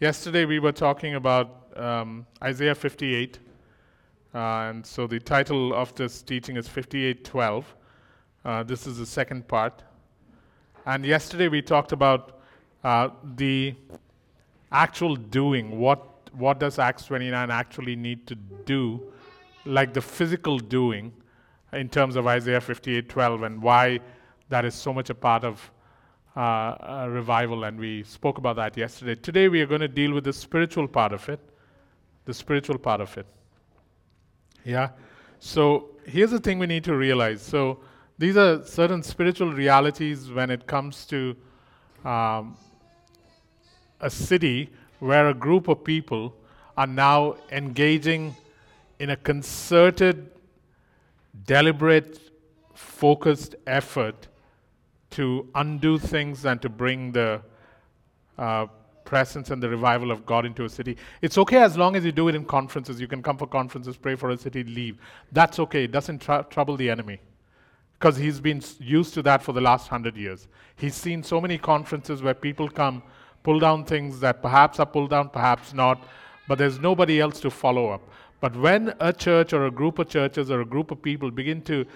Yesterday we were talking about um, Isaiah 58, uh, and so the title of this teaching is 58:12. Uh, this is the second part. And yesterday we talked about uh, the actual doing. What what does Acts 29 actually need to do, like the physical doing, in terms of Isaiah 58:12, and why that is so much a part of uh, a revival, and we spoke about that yesterday. Today we are going to deal with the spiritual part of it. The spiritual part of it. Yeah? So here's the thing we need to realize. So these are certain spiritual realities when it comes to um, a city where a group of people are now engaging in a concerted, deliberate, focused effort to undo things and to bring the uh, presence and the revival of God into a city. It's okay as long as you do it in conferences. You can come for conferences, pray for a city, leave. That's okay. It doesn't tr- trouble the enemy because he's been used to that for the last hundred years. He's seen so many conferences where people come, pull down things that perhaps are pulled down, perhaps not, but there's nobody else to follow up. But when a church or a group of churches or a group of people begin to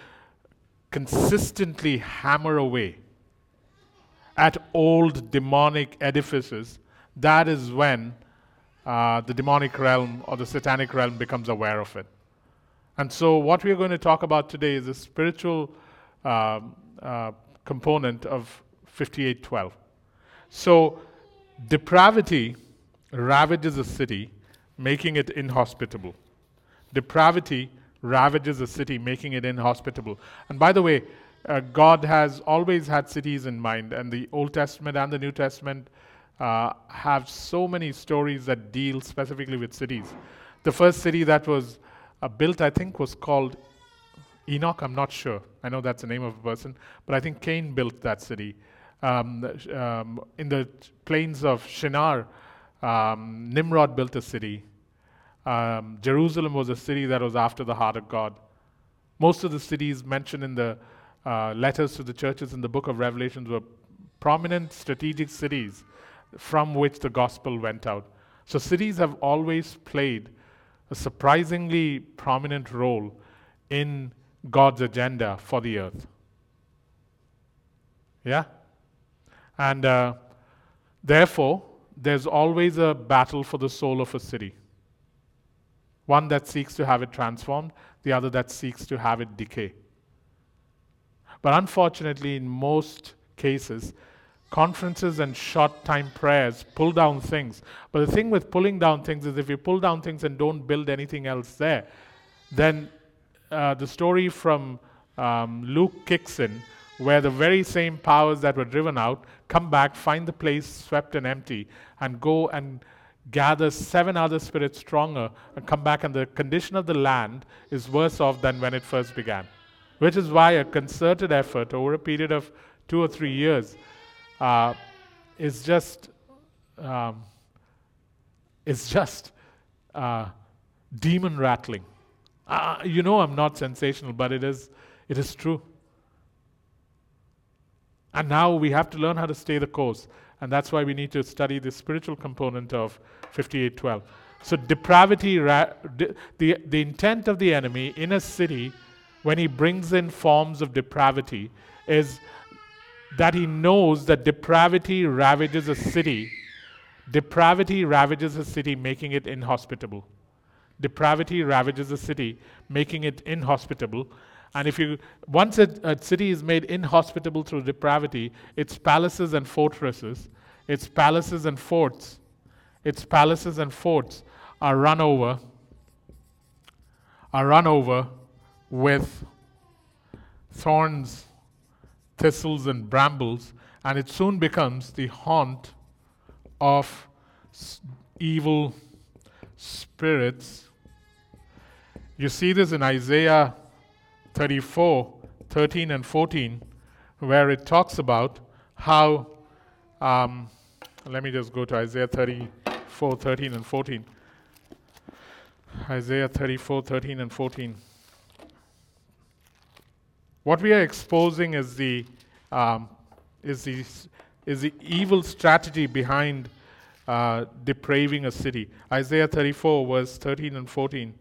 consistently hammer away at old demonic edifices, that is when uh, the demonic realm or the satanic realm becomes aware of it. And so, what we're going to talk about today is the spiritual uh, uh, component of 5812. So, depravity ravages a city, making it inhospitable. Depravity ravages a city, making it inhospitable. And by the way, uh, God has always had cities in mind, and the Old Testament and the New Testament uh, have so many stories that deal specifically with cities. The first city that was uh, built, I think, was called Enoch. I'm not sure. I know that's the name of a person, but I think Cain built that city. Um, um, in the plains of Shinar, um, Nimrod built a city. Um, Jerusalem was a city that was after the heart of God. Most of the cities mentioned in the uh, letters to the churches in the book of Revelations were prominent strategic cities from which the gospel went out. So, cities have always played a surprisingly prominent role in God's agenda for the earth. Yeah? And uh, therefore, there's always a battle for the soul of a city. One that seeks to have it transformed, the other that seeks to have it decay. But unfortunately, in most cases, conferences and short time prayers pull down things. But the thing with pulling down things is if you pull down things and don't build anything else there, then uh, the story from um, Luke kicks in, where the very same powers that were driven out come back, find the place swept and empty, and go and gather seven other spirits stronger and come back, and the condition of the land is worse off than when it first began. Which is why a concerted effort over a period of two or three years uh, is just um, is just uh, demon rattling. Uh, you know, I'm not sensational, but it is it is true. And now we have to learn how to stay the course, and that's why we need to study the spiritual component of 5812. So depravity, ra- the the intent of the enemy in a city when he brings in forms of depravity is that he knows that depravity ravages a city. Depravity ravages a city, making it inhospitable. Depravity ravages a city, making it inhospitable. And if you once a, a city is made inhospitable through depravity, its palaces and fortresses, its palaces and forts, its palaces and forts are run over, are run over with thorns, thistles, and brambles, and it soon becomes the haunt of evil spirits. You see this in Isaiah 34 13 and 14, where it talks about how. Um, let me just go to Isaiah 34 13 and 14. Isaiah 34 13 and 14. What we are exposing is the, um, is the, is the evil strategy behind uh, depraving a city. Isaiah 34, verse 13 and 14.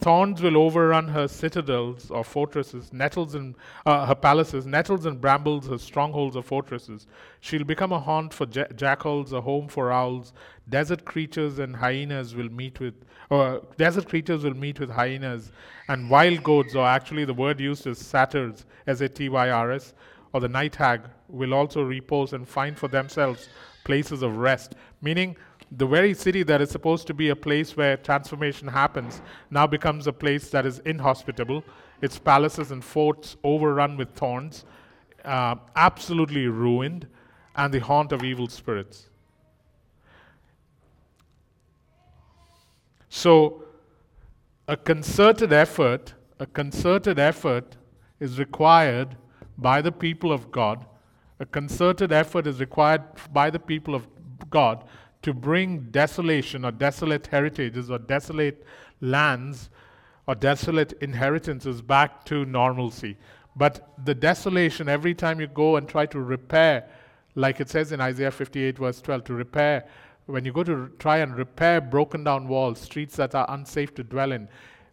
Thorns will overrun her citadels or fortresses, nettles and uh, her palaces, nettles and brambles her strongholds or fortresses. She'll become a haunt for ja- jackals, a home for owls. Desert creatures and hyenas will meet with, or desert creatures will meet with hyenas, and wild goats, or actually the word used is satyrs, S A T Y R S, or the night hag, will also repose and find for themselves places of rest. Meaning, the very city that is supposed to be a place where transformation happens now becomes a place that is inhospitable. Its palaces and forts overrun with thorns, uh, absolutely ruined, and the haunt of evil spirits. So, a concerted effort, a concerted effort is required by the people of God. A concerted effort is required by the people of God to bring desolation or desolate heritages or desolate lands or desolate inheritances back to normalcy. But the desolation, every time you go and try to repair, like it says in Isaiah 58, verse 12, to repair, when you go to try and repair broken down walls, streets that are unsafe to dwell in,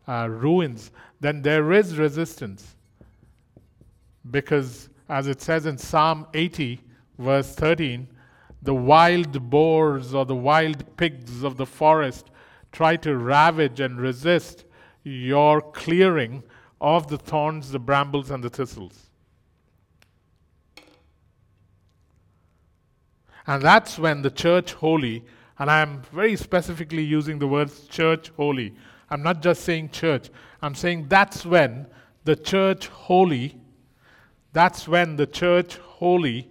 uh, ruins, then there is resistance. Because, as it says in Psalm 80, verse 13, the wild boars or the wild pigs of the forest try to ravage and resist your clearing of the thorns, the brambles, and the thistles. And that's when the church holy, and I'm very specifically using the words church holy. I'm not just saying church, I'm saying that's when the church holy, that's when the church holy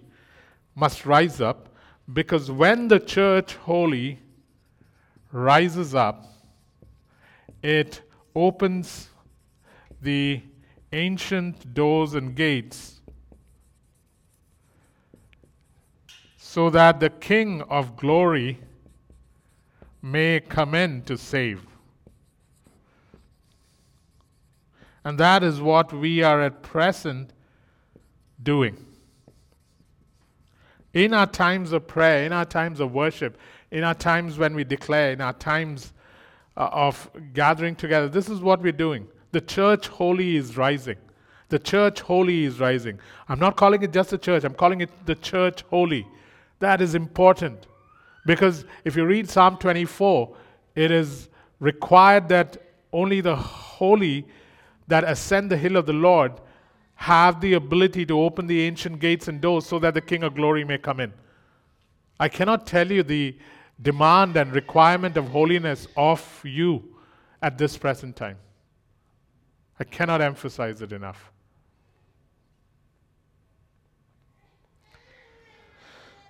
must rise up because when the church holy rises up, it opens the ancient doors and gates so that the King of glory may come in to save. And that is what we are at present doing in our times of prayer, in our times of worship, in our times when we declare, in our times uh, of gathering together, this is what we're doing. The church holy is rising. The church holy is rising. I'm not calling it just the church, I'm calling it the church holy. That is important. Because if you read Psalm 24, it is required that only the holy that ascend the hill of the Lord have the ability to open the ancient gates and doors so that the King of glory may come in. I cannot tell you the demand and requirement of holiness of you at this present time. I cannot emphasize it enough.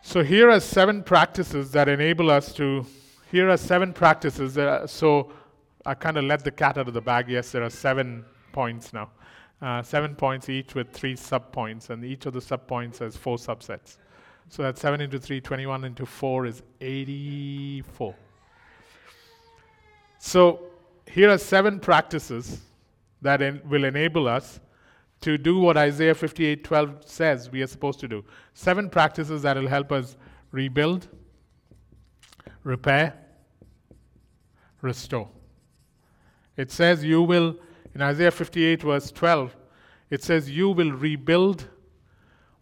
So, here are seven practices that enable us to. Here are seven practices. So, I kind of let the cat out of the bag. Yes, there are seven points now uh, seven points each with three subpoints, and each of the subpoints has four subsets. So that's 7 into 3, 21 into 4 is 84. So here are seven practices that en- will enable us to do what Isaiah 58:12 says we are supposed to do. Seven practices that will help us rebuild, repair, restore. It says you will in Isaiah 58, verse 12, it says, You will rebuild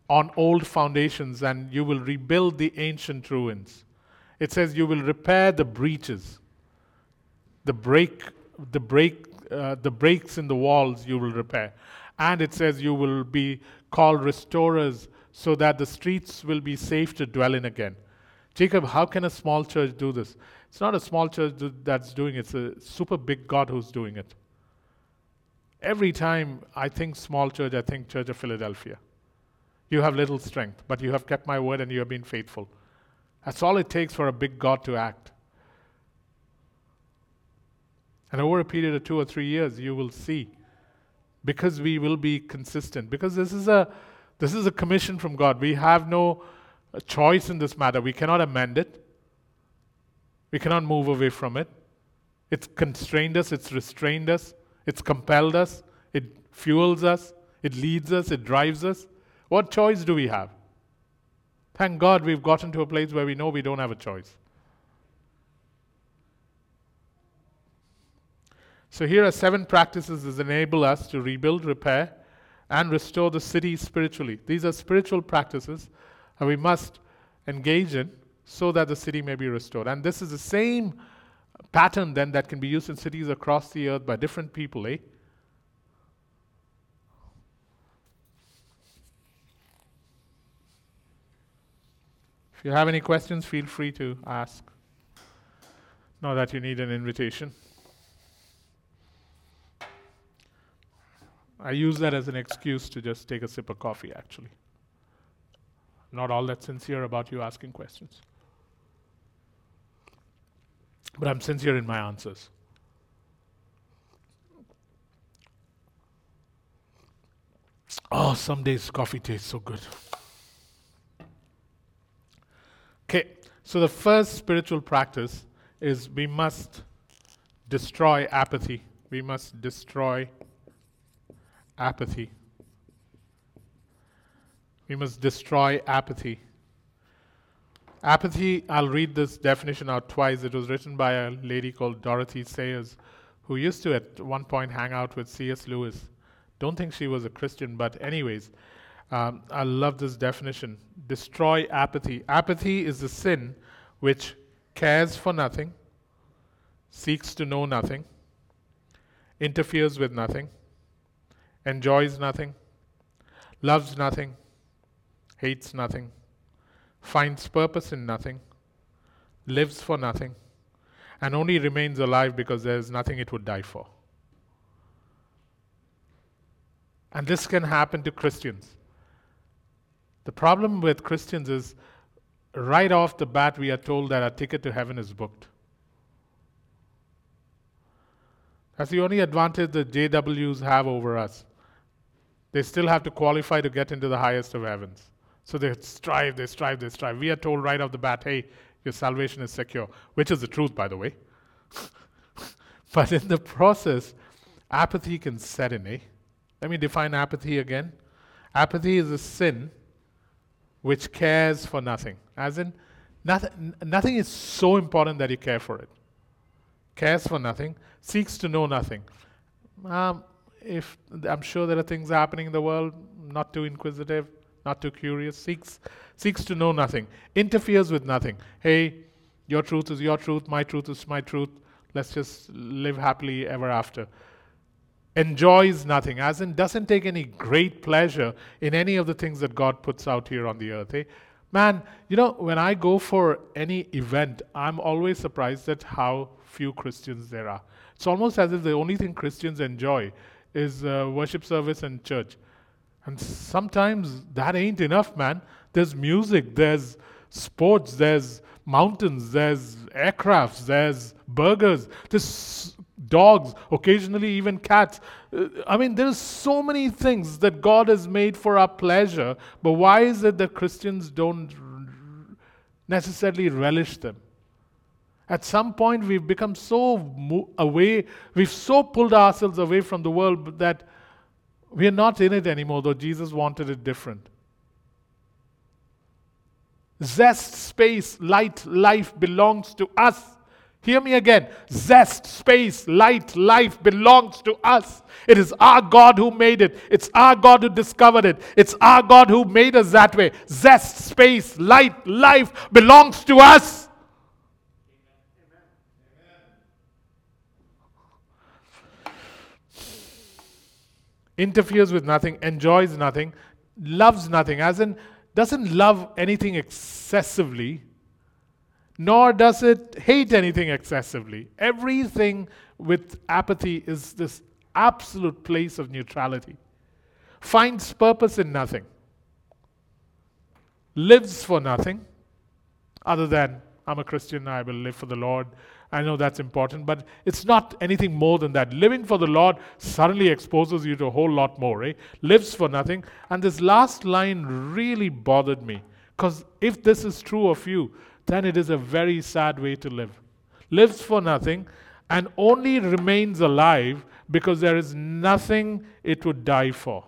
on old foundations and you will rebuild the ancient ruins. It says, You will repair the breaches, the break, the break, uh, the breaks in the walls you will repair. And it says, You will be called restorers so that the streets will be safe to dwell in again. Jacob, how can a small church do this? It's not a small church that's doing it, it's a super big God who's doing it. Every time I think small church, I think Church of Philadelphia. You have little strength, but you have kept my word and you have been faithful. That's all it takes for a big God to act. And over a period of two or three years, you will see. Because we will be consistent. Because this is a this is a commission from God. We have no uh, choice in this matter. We cannot amend it. We cannot move away from it. It's constrained us, it's restrained us. It's compelled us, it fuels us, it leads us, it drives us. What choice do we have? Thank God we've gotten to a place where we know we don't have a choice. So here are seven practices that enable us to rebuild, repair, and restore the city spiritually. These are spiritual practices that we must engage in so that the city may be restored. And this is the same pattern then that can be used in cities across the earth by different people, eh? If you have any questions, feel free to ask. Not that you need an invitation. I use that as an excuse to just take a sip of coffee, actually. Not all that sincere about you asking questions. But I'm sincere in my answers. Oh, some days coffee tastes so good. Okay, so the first spiritual practice is we must destroy apathy. We must destroy apathy. We must destroy apathy. Apathy, I'll read this definition out twice. It was written by a lady called Dorothy Sayers, who used to at one point hang out with C.S. Lewis. Don't think she was a Christian, but, anyways, um, I love this definition. Destroy apathy. Apathy is the sin which cares for nothing, seeks to know nothing, interferes with nothing, enjoys nothing, loves nothing, hates nothing, finds purpose in nothing, lives for nothing, and only remains alive because there is nothing it would die for. And this can happen to Christians. The problem with Christians is right off the bat, we are told that our ticket to heaven is booked. That's the only advantage the JWs have over us. They still have to qualify to get into the highest of heavens. So they strive, they strive, they strive. We are told right off the bat, hey, your salvation is secure, which is the truth, by the way. but in the process, apathy can set in, eh? Let me define apathy again. Apathy is a sin which cares for nothing. As in, nothing, nothing is so important that you care for it. Cares for nothing, seeks to know nothing. Um, if I'm sure there are things happening in the world, not too inquisitive, not too curious, seeks seeks to know nothing, interferes with nothing. Hey, your truth is your truth, my truth is my truth. Let's just live happily ever after enjoys nothing, as in doesn't take any great pleasure in any of the things that God puts out here on the earth. Eh? Man, you know, when I go for any event, I'm always surprised at how few Christians there are. It's almost as if the only thing Christians enjoy is uh, worship service and church. And sometimes that ain't enough, man. There's music, there's sports, there's mountains, there's aircrafts, there's burgers, there's dogs, occasionally even cats. Uh, I mean, there's so many things that God has made for our pleasure, but why is it that Christians don't necessarily relish them? At some point, we've become so away, we've so pulled ourselves away from the world that we're not in it anymore, though Jesus wanted it different. Zest, space, light, life belongs to us. Hear me again. Zest, space, light, life belongs to us. It is our God who made it. It's our God who discovered it. It's our God who made us that way. Zest, space, light, life belongs to us. Interferes with nothing, enjoys nothing, loves nothing, as in doesn't love anything excessively nor does it hate anything excessively. Everything with apathy is this absolute place of neutrality. Finds purpose in nothing. Lives for nothing other than, I'm a Christian, I will live for the Lord. I know that's important, but it's not anything more than that. Living for the Lord suddenly exposes you to a whole lot more. Eh? Lives for nothing. And this last line really bothered me. Because if this is true of you, then it is a very sad way to live. Lives for nothing and only remains alive because there is nothing it would die for.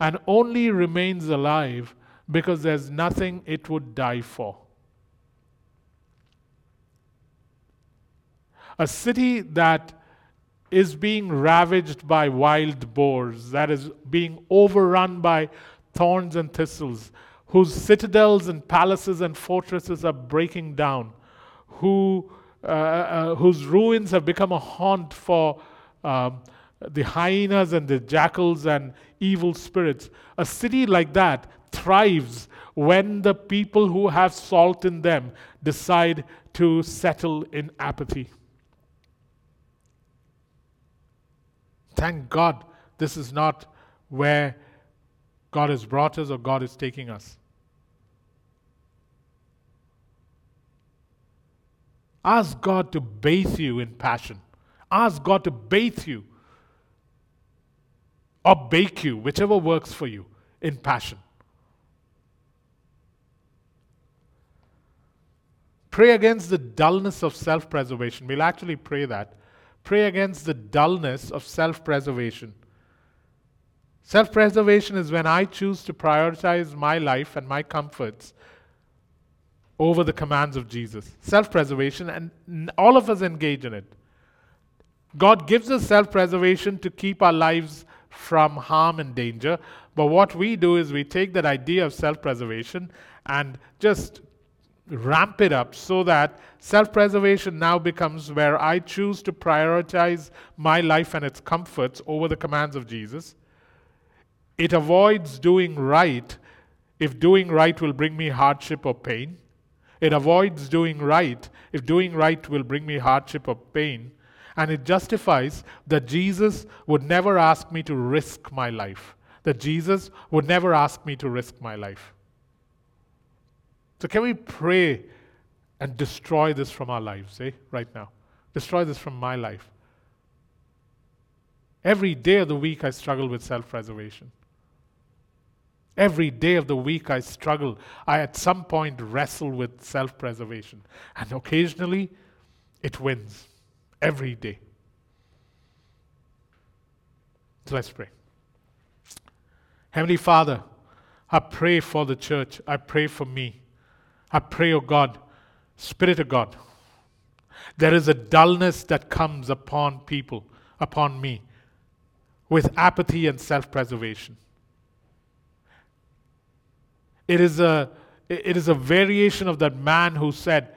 And only remains alive because there's nothing it would die for. A city that is being ravaged by wild boars, that is being overrun by thorns and thistles, whose citadels and palaces and fortresses are breaking down, who, uh, uh, whose ruins have become a haunt for um, the hyenas and the jackals and evil spirits. A city like that thrives when the people who have salt in them decide to settle in apathy. Thank God this is not where God has brought us or God is taking us. Ask God to bathe you in passion. Ask God to bathe you or bake you, whichever works for you, in passion. Pray against the dullness of self preservation. We'll actually pray that. Pray against the dullness of self preservation. Self preservation is when I choose to prioritize my life and my comforts over the commands of Jesus. Self preservation, and all of us engage in it. God gives us self preservation to keep our lives from harm and danger. But what we do is we take that idea of self preservation and just ramp it up so that self preservation now becomes where I choose to prioritize my life and its comforts over the commands of Jesus. It avoids doing right if doing right will bring me hardship or pain. It avoids doing right if doing right will bring me hardship or pain. And it justifies that Jesus would never ask me to risk my life. That Jesus would never ask me to risk my life. So, can we pray and destroy this from our lives, eh? Right now. Destroy this from my life. Every day of the week, I struggle with self preservation. Every day of the week, I struggle. I, at some point, wrestle with self preservation. And occasionally, it wins. Every day. So let's pray. Heavenly Father, I pray for the church. I pray for me. I pray, O oh God, Spirit of God, there is a dullness that comes upon people, upon me, with apathy and self preservation. It is, a, it is a variation of that man who said,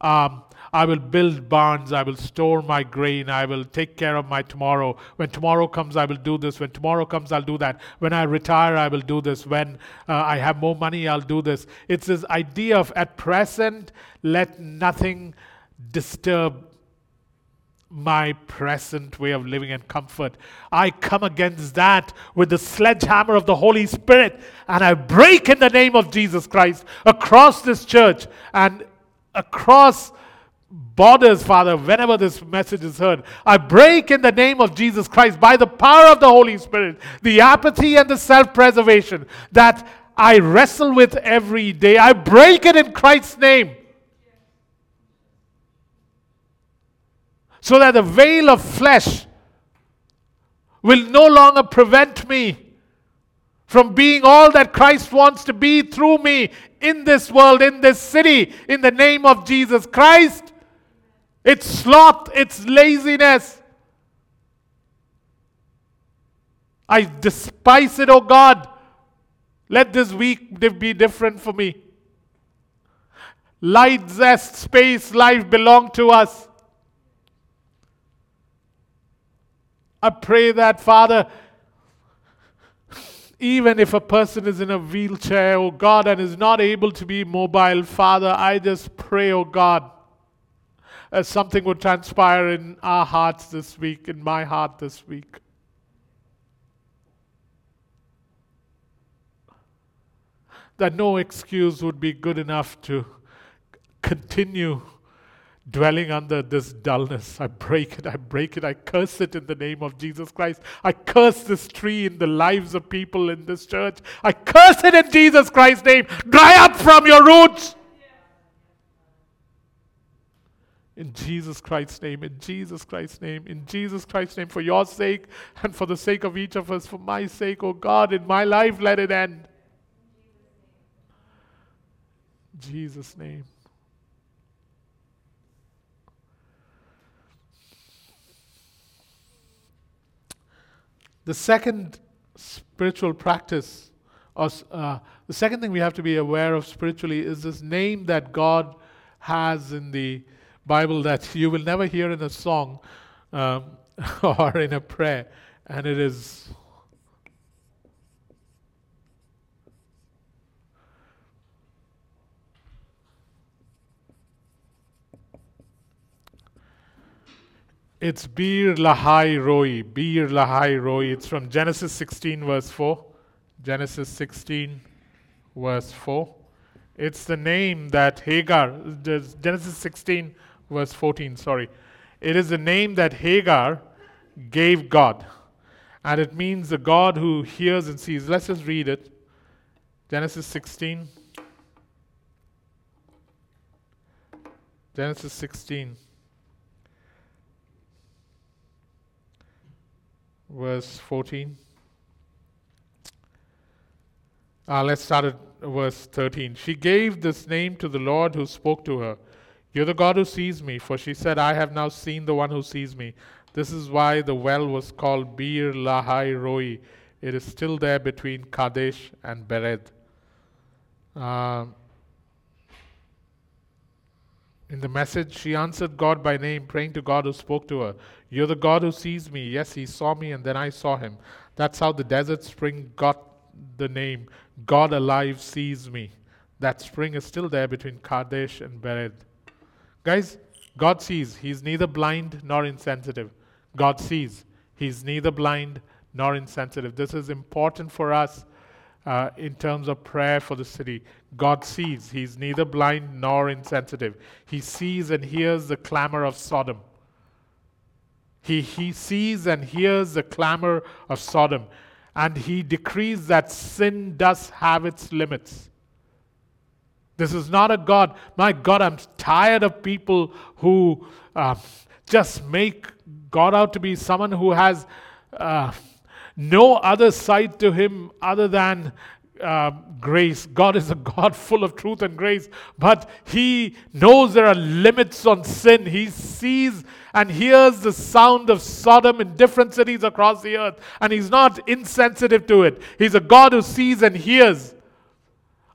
um, I will build barns, I will store my grain, I will take care of my tomorrow. When tomorrow comes, I will do this. When tomorrow comes, I'll do that. When I retire, I will do this. When uh, I have more money, I'll do this. It's this idea of at present, let nothing disturb my present way of living and comfort. I come against that with the sledgehammer of the Holy Spirit and I break in the name of Jesus Christ across this church and across borders, Father, whenever this message is heard. I break in the name of Jesus Christ by the power of the Holy Spirit the apathy and the self preservation that I wrestle with every day. I break it in Christ's name. So that the veil of flesh will no longer prevent me from being all that Christ wants to be through me in this world, in this city, in the name of Jesus Christ. It's sloth, it's laziness. I despise it, oh God. Let this week be different for me. Light, zest, space, life belong to us. I pray that, Father, even if a person is in a wheelchair, oh God, and is not able to be mobile, Father, I just pray, oh God, as something would transpire in our hearts this week, in my heart this week. That no excuse would be good enough to continue dwelling under this dullness. I break it, I break it, I curse it in the name of Jesus Christ. I curse this tree in the lives of people in this church. I curse it in Jesus Christ's name. Dry up from your roots. In Jesus Christ's name, in Jesus Christ's name, in Jesus Christ's name, for your sake and for the sake of each of us, for my sake, oh God, in my life, let it end. Jesus' name. The second spiritual practice, or uh, the second thing we have to be aware of spiritually, is this name that God has in the Bible that you will never hear in a song um, or in a prayer, and it is It's Bir Lahai Roi. Bir Lahai Roi. It's from Genesis 16, verse 4. Genesis 16, verse 4. It's the name that Hagar, Genesis 16, verse 14, sorry. It is the name that Hagar gave God. And it means the God who hears and sees. Let's just read it. Genesis 16. Genesis 16. verse 14. Uh, let's start at verse 13. She gave this name to the Lord who spoke to her. You're the God who sees me, for she said, I have now seen the one who sees me. This is why the well was called Bir Lahai Roi. It is still there between Kadesh and Bered. Uh, in the message, she answered God by name, praying to God who spoke to her. You're the God who sees me. Yes, he saw me, and then I saw him. That's how the desert spring got the name. God alive sees me. That spring is still there between Kadesh and Bered. Guys, God sees. He's neither blind nor insensitive. God sees. He's neither blind nor insensitive. This is important for us uh, in terms of prayer for the city. God sees. He's neither blind nor insensitive. He sees and hears the clamor of Sodom. He, he sees and hears the clamor of Sodom. And he decrees that sin does have its limits. This is not a God. My God, I'm tired of people who uh, just make God out to be someone who has. Uh, no other side to him other than uh, grace. God is a God full of truth and grace, but He knows there are limits on sin. He sees and hears the sound of Sodom in different cities across the earth, and He's not insensitive to it. He's a God who sees and hears.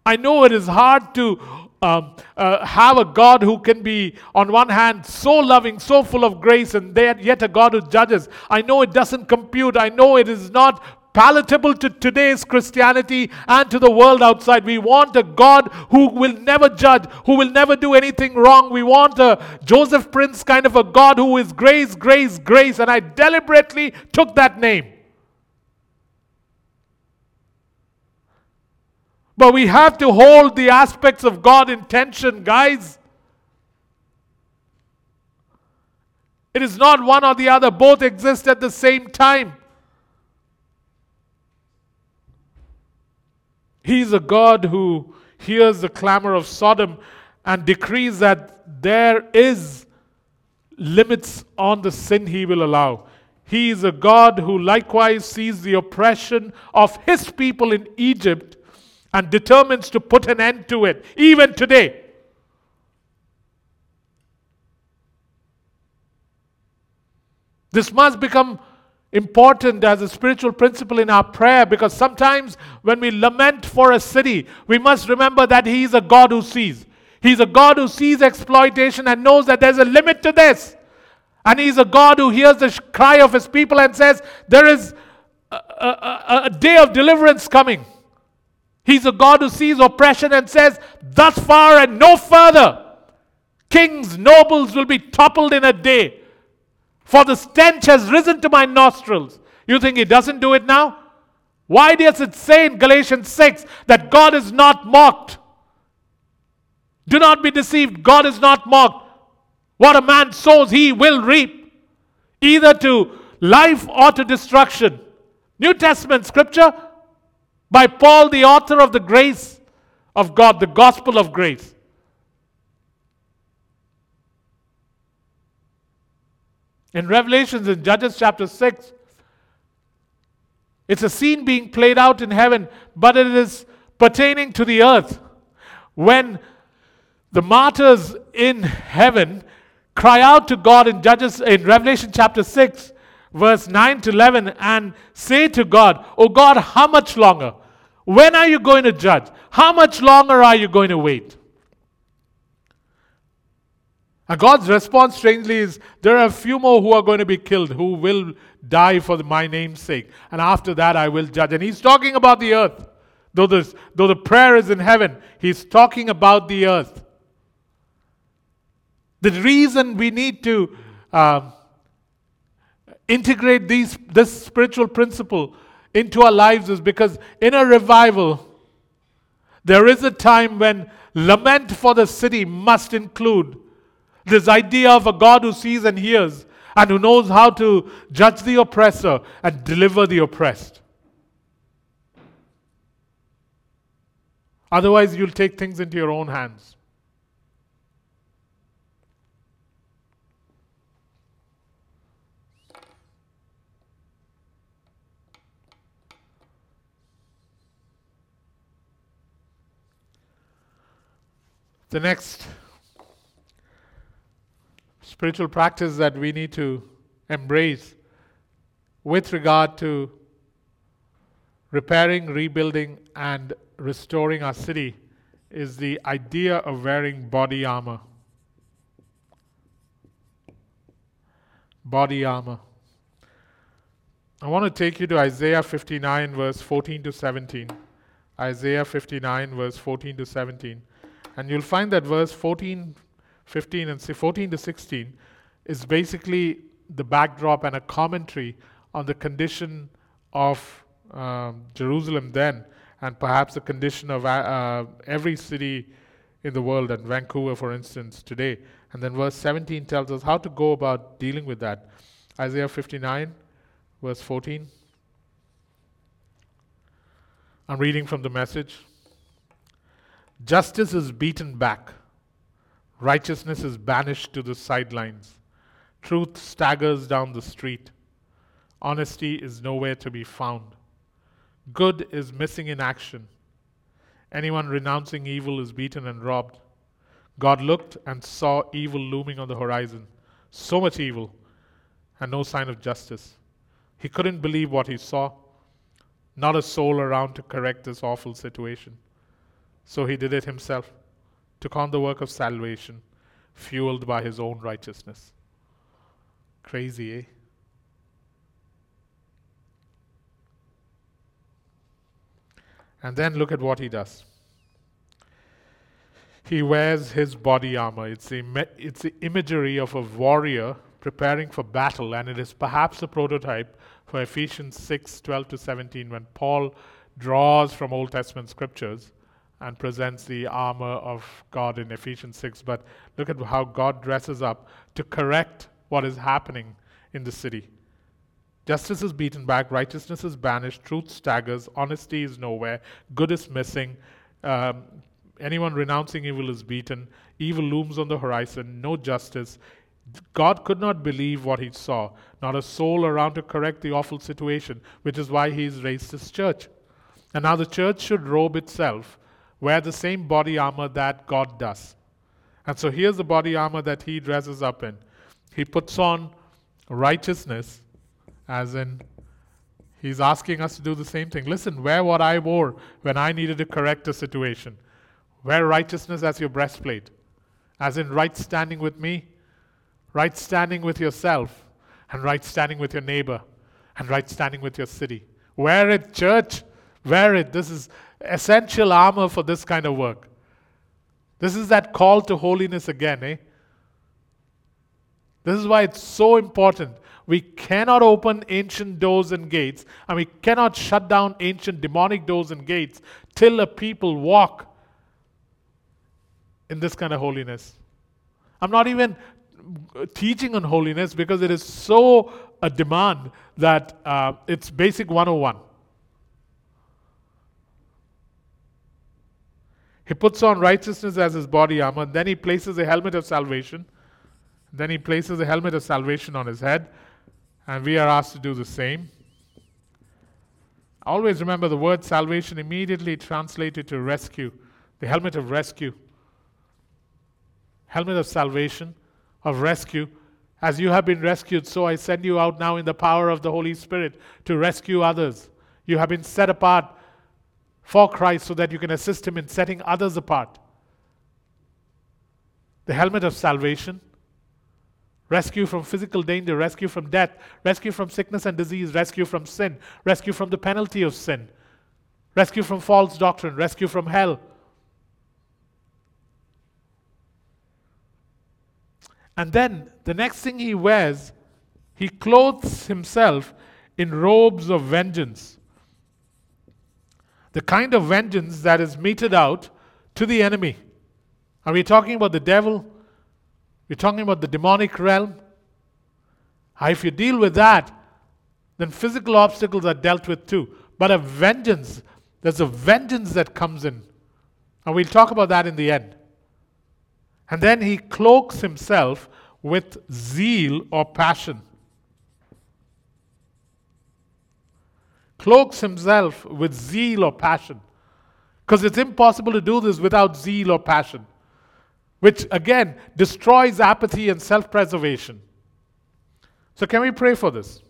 I know it is hard to um, uh, have a God who can be, on one hand, so loving, so full of grace, and yet a God who judges. I know it doesn't compute. I know it is not palatable to today's Christianity and to the world outside. We want a God who will never judge, who will never do anything wrong. We want a Joseph Prince kind of a God who is grace, grace, grace. And I deliberately took that name. But we have to hold the aspects of God in tension, guys. It is not one or the other, both exist at the same time. He's a God who hears the clamor of Sodom and decrees that there is limits on the sin he will allow. He is a God who likewise sees the oppression of his people in Egypt and determines to put an end to it, even today. This must become important as a spiritual principle in our prayer because sometimes when we lament for a city, we must remember that He is a God who sees. He's a God who sees exploitation and knows that there's a limit to this. And He's a God who hears the cry of His people and says, There is a, a, a day of deliverance coming. He's a God who sees oppression and says, Thus far and no further. Kings, nobles will be toppled in a day. For the stench has risen to my nostrils. You think he doesn't do it now? Why does it say in Galatians 6 that God is not mocked? Do not be deceived. God is not mocked. What a man sows, he will reap, either to life or to destruction. New Testament scripture by Paul, the author of the grace of God, the gospel of grace. In Revelations, in Judges chapter 6, it's a scene being played out in heaven, but it is pertaining to the earth. When the martyrs in heaven cry out to God in Judges in Revelation chapter 6, verse 9 to 11, and say to God, Oh God, how much longer? When are you going to judge? How much longer are you going to wait? And God's response, strangely, is there are a few more who are going to be killed, who will die for my name's sake. And after that, I will judge. And he's talking about the earth. Though, this, though the prayer is in heaven, he's talking about the earth. The reason we need to um, integrate these, this spiritual principle into our lives is because in a revival, there is a time when lament for the city must include this idea of a God who sees and hears and who knows how to judge the oppressor and deliver the oppressed. Otherwise, you'll take things into your own hands. The next spiritual practice that we need to embrace with regard to repairing, rebuilding, and restoring our city is the idea of wearing body armor. Body armor. I want to take you to Isaiah 59, verse 14 to 17. Isaiah 59, verse 14 to 17. And you'll find that verse 14, 15, and 14 to 16 is basically the backdrop and a commentary on the condition of um, Jerusalem then and perhaps the condition of uh, uh, every city in the world, and Vancouver, for instance, today. And then verse 17 tells us how to go about dealing with that. Isaiah 59, verse 14. I'm reading from the message. Justice is beaten back, righteousness is banished to the sidelines, truth staggers down the street, honesty is nowhere to be found. Good is missing in action. Anyone renouncing evil is beaten and robbed. God looked and saw evil looming on the horizon. So much evil and no sign of justice. He couldn't believe what he saw. Not a soul around to correct this awful situation. So he did it himself, took on the work of salvation, fueled by his own righteousness. Crazy, eh? And then look at what he does. He wears his body armor. It's the, it's the imagery of a warrior preparing for battle, and it is perhaps a prototype for Ephesians 6 12 to 17 when Paul draws from Old Testament scriptures and presents the armor of God in Ephesians 6. But look at how God dresses up to correct what is happening in the city. Justice is beaten back, righteousness is banished, truth staggers, honesty is nowhere, good is missing. Um, anyone renouncing evil is beaten, evil looms on the horizon, no justice. God could not believe what he saw, not a soul around to correct the awful situation, which is why he's raised his church. And now the church should robe itself, wear the same body armor that God does. And so here's the body armor that he dresses up in. He puts on righteousness as in, he's asking us to do the same thing. Listen, wear what I wore when I needed to correct a situation. Wear righteousness as your breastplate, as in right standing with me, right standing with yourself, and right standing with your neighbor, and right standing with your city. Wear it, church. Wear it. This is essential armor for this kind of work. This is that call to holiness again, eh? This is why it's so important we cannot open ancient doors and gates, and we cannot shut down ancient demonic doors and gates till a people walk in this kind of holiness. I'm not even teaching on holiness because it is so a demand that uh, it's basic 101. He puts on righteousness as his body armor, then he places a helmet of salvation. Then he places a helmet of salvation on his head. And we are asked to do the same. Always remember the word salvation immediately translated to rescue, the helmet of rescue. Helmet of salvation, of rescue, As you have been rescued, so I send you out now in the power of the Holy Spirit to rescue others. You have been set apart for Christ so that you can assist Him in setting others apart. The helmet of salvation, rescue from physical danger, rescue from death, rescue from sickness and disease, rescue from sin, rescue from the penalty of sin, rescue from false doctrine, rescue from hell. And then the next thing he wears, he clothes himself in robes of vengeance. The kind of vengeance that is meted out to the enemy. Are we talking about the devil? We're talking about the demonic realm. Ah, if you deal with that, then physical obstacles are dealt with too. But a vengeance, there's a vengeance that comes in. And we'll talk about that in the end. And then he cloaks himself with zeal or passion. Cloaks himself with zeal or passion. Because it's impossible to do this without zeal or passion which again destroys apathy and self preservation. So, can we pray for this?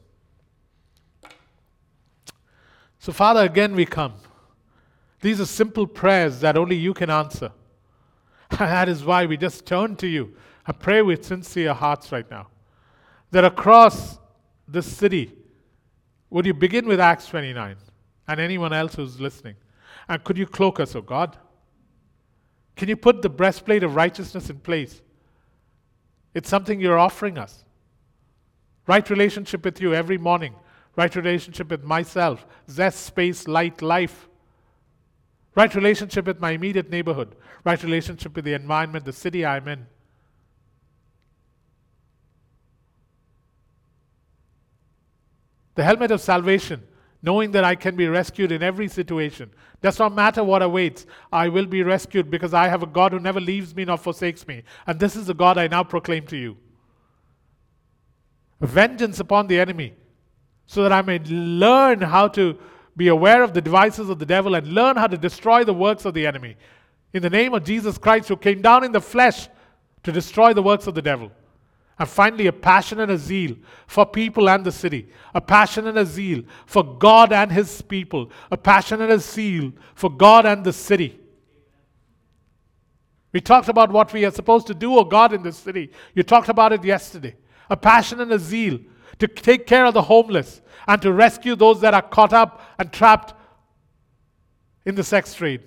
So, Father, again we come. These are simple prayers that only you can answer. that is why we just turn to you. I pray with sincere hearts right now that across this city, would you begin with Acts 29 and anyone else who's listening? And could you cloak us, O oh God? Can you put the breastplate of righteousness in place? It's something you're offering us. Right relationship with you every morning, right relationship with myself, zest, space, light, life. Right relationship with my immediate neighborhood, right relationship with the environment, the city I'm in. The helmet of salvation knowing that I can be rescued in every situation. Does not matter what awaits, I will be rescued because I have a God who never leaves me nor forsakes me. And this is the God I now proclaim to you. Vengeance upon the enemy, so that I may learn how to be aware of the devices of the devil and learn how to destroy the works of the enemy. In the name of Jesus Christ, who came down in the flesh to destroy the works of the devil. And finally, a passion and a zeal for people and the city. A passion and a zeal for God and His people. A passion and a zeal for God and the city. We talked about what we are supposed to do, oh God, in this city. You talked about it yesterday. A passion and a zeal to take care of the homeless and to rescue those that are caught up and trapped in the sex trade.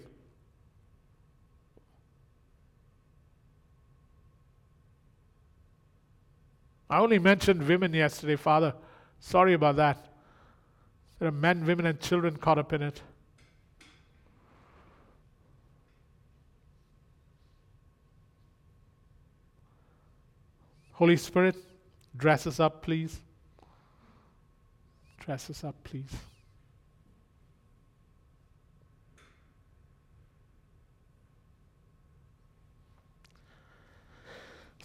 I only mentioned women yesterday, Father. Sorry about that. There are men, women, and children caught up in it. Holy Spirit, dress us up, please. Dress us up, please.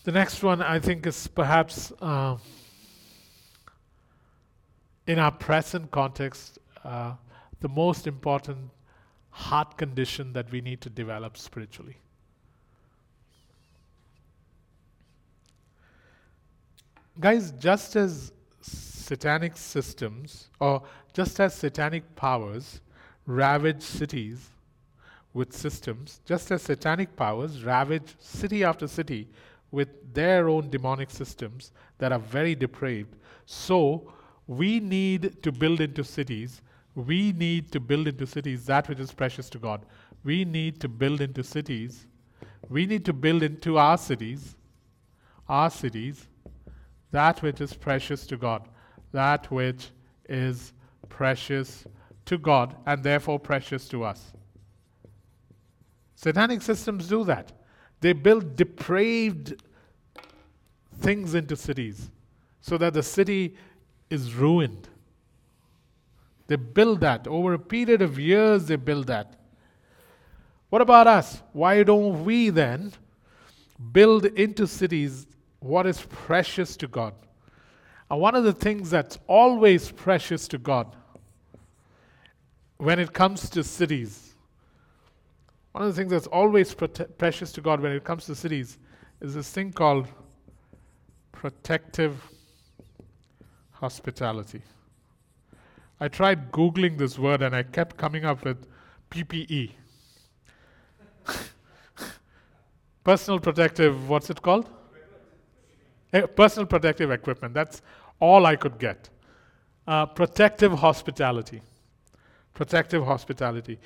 The next one, I think, is perhaps uh, in our present context, uh, the most important heart condition that we need to develop spiritually. Guys, just as satanic systems, or just as satanic powers ravage cities with systems, just as satanic powers ravage city after city with their own demonic systems that are very depraved. So, we need to build into cities, we need to build into cities that which is precious to God. We need to build into cities, we need to build into our cities, our cities, that which is precious to God, that which is precious to God and therefore precious to us. Satanic systems do that. They build depraved things into cities so that the city is ruined. They build that. Over a period of years, they build that. What about us? Why don't we then build into cities what is precious to God? And one of the things that's always precious to God when it comes to cities one of the things that's always precious to God when it comes to cities is this thing called Protective hospitality. I tried Googling this word and I kept coming up with PPE. Personal protective, what's it called? Eh, Personal protective equipment. That's all I could get. Uh, protective hospitality. Protective hospitality.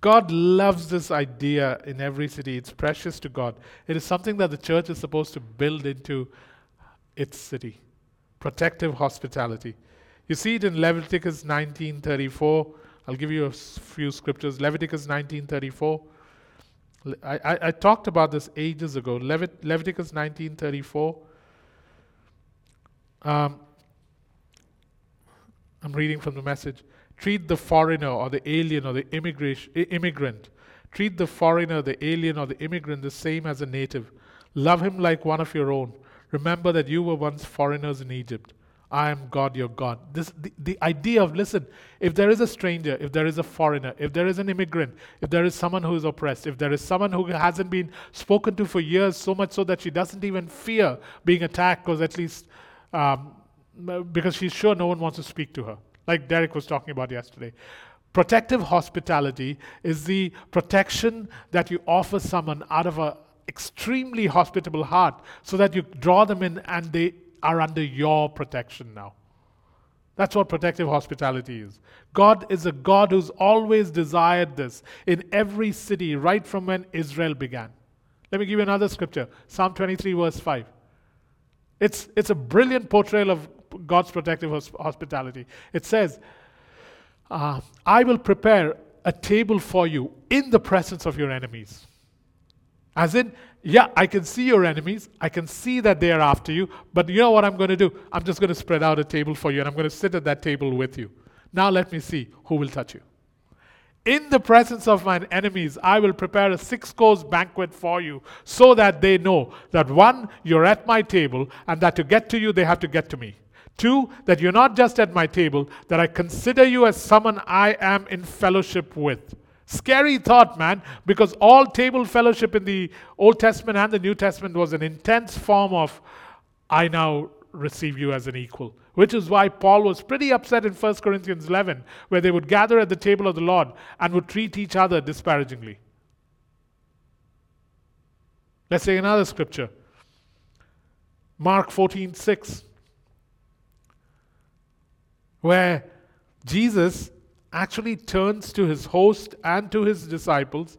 God loves this idea in every city. It's precious to God. It is something that the church is supposed to build into its city. Protective hospitality. You see it in Leviticus 19:34. I'll give you a few scriptures. Leviticus 19:34. I, I, I, talked about this ages ago. Levit, Leviticus 19:34. Um, I'm reading from the message. Treat the foreigner or the alien or the immigrant. Treat the foreigner, the alien, or the immigrant the same as a native. Love him like one of your own. Remember that you were once foreigners in Egypt. I am God, your God. This, the, the idea of, listen, if there is a stranger, if there is a foreigner, if there is an immigrant, if there is someone who is oppressed, if there is someone who hasn't been spoken to for years, so much so that she doesn't even fear being attacked, because at least um, because she's sure no one wants to speak to her like Derek was talking about yesterday. Protective hospitality is the protection that you offer someone out of an extremely hospitable heart so that you draw them in and they are under your protection now. That's what protective hospitality is. God is a God who's always desired this in every city, right from when Israel began. Let me give you another scripture Psalm 23, verse 5. It's, it's a brilliant portrayal of God's protective hospitality. It says, uh, I will prepare a table for you in the presence of your enemies. As in, yeah, I can see your enemies. I can see that they are after you. But you know what I'm going to do? I'm just going to spread out a table for you and I'm going to sit at that table with you. Now let me see who will touch you. In the presence of mine enemies, I will prepare a six course banquet for you, so that they know that one, you're at my table, and that to get to you, they have to get to me. Two, that you're not just at my table, that I consider you as someone I am in fellowship with. Scary thought, man, because all table fellowship in the Old Testament and the New Testament was an intense form of, I now receive you as an equal. Which is why Paul was pretty upset in 1 Corinthians 11, where they would gather at the table of the Lord and would treat each other disparagingly. Let's say another scripture Mark 14 6 where Jesus actually turns to his host and to his disciples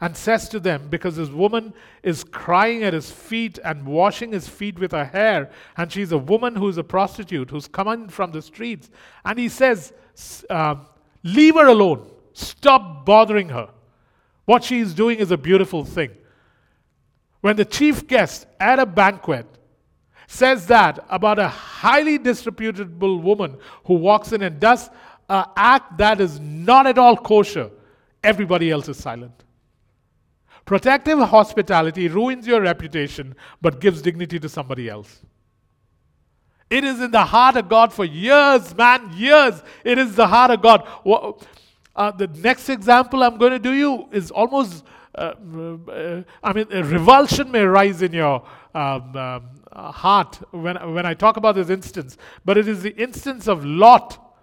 and says to them, because this woman is crying at his feet and washing his feet with her hair, and she's a woman who's a prostitute who's come in from the streets, and he says, uh, Leave her alone, stop bothering her. What she is doing is a beautiful thing. When the chief guest at a banquet says that about a highly disreputable woman who walks in and does an act that is not at all kosher, everybody else is silent. Protective hospitality ruins your reputation but gives dignity to somebody else. It is in the heart of God for years, man, years. It is the heart of God. Uh, the next example I'm going to do you is almost, uh, uh, I mean, revulsion may rise in your um, um, uh, heart when, when I talk about this instance, but it is the instance of Lot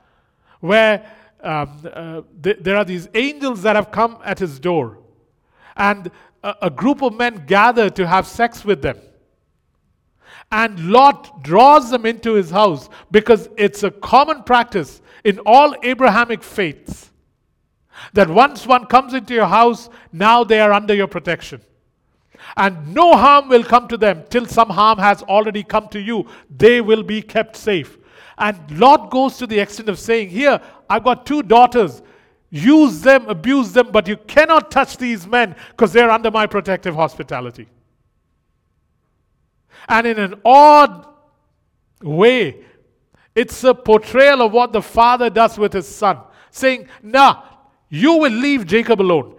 where um, uh, th- there are these angels that have come at his door, and a, a group of men gather to have sex with them. And Lot draws them into his house because it's a common practice in all Abrahamic faiths that once one comes into your house, now they are under your protection and no harm will come to them till some harm has already come to you. They will be kept safe. And Lot goes to the extent of saying, Here, I've got two daughters. Use them, abuse them, but you cannot touch these men because they're under my protective hospitality. And in an odd way, it's a portrayal of what the father does with his son, saying, Nah, you will leave Jacob alone.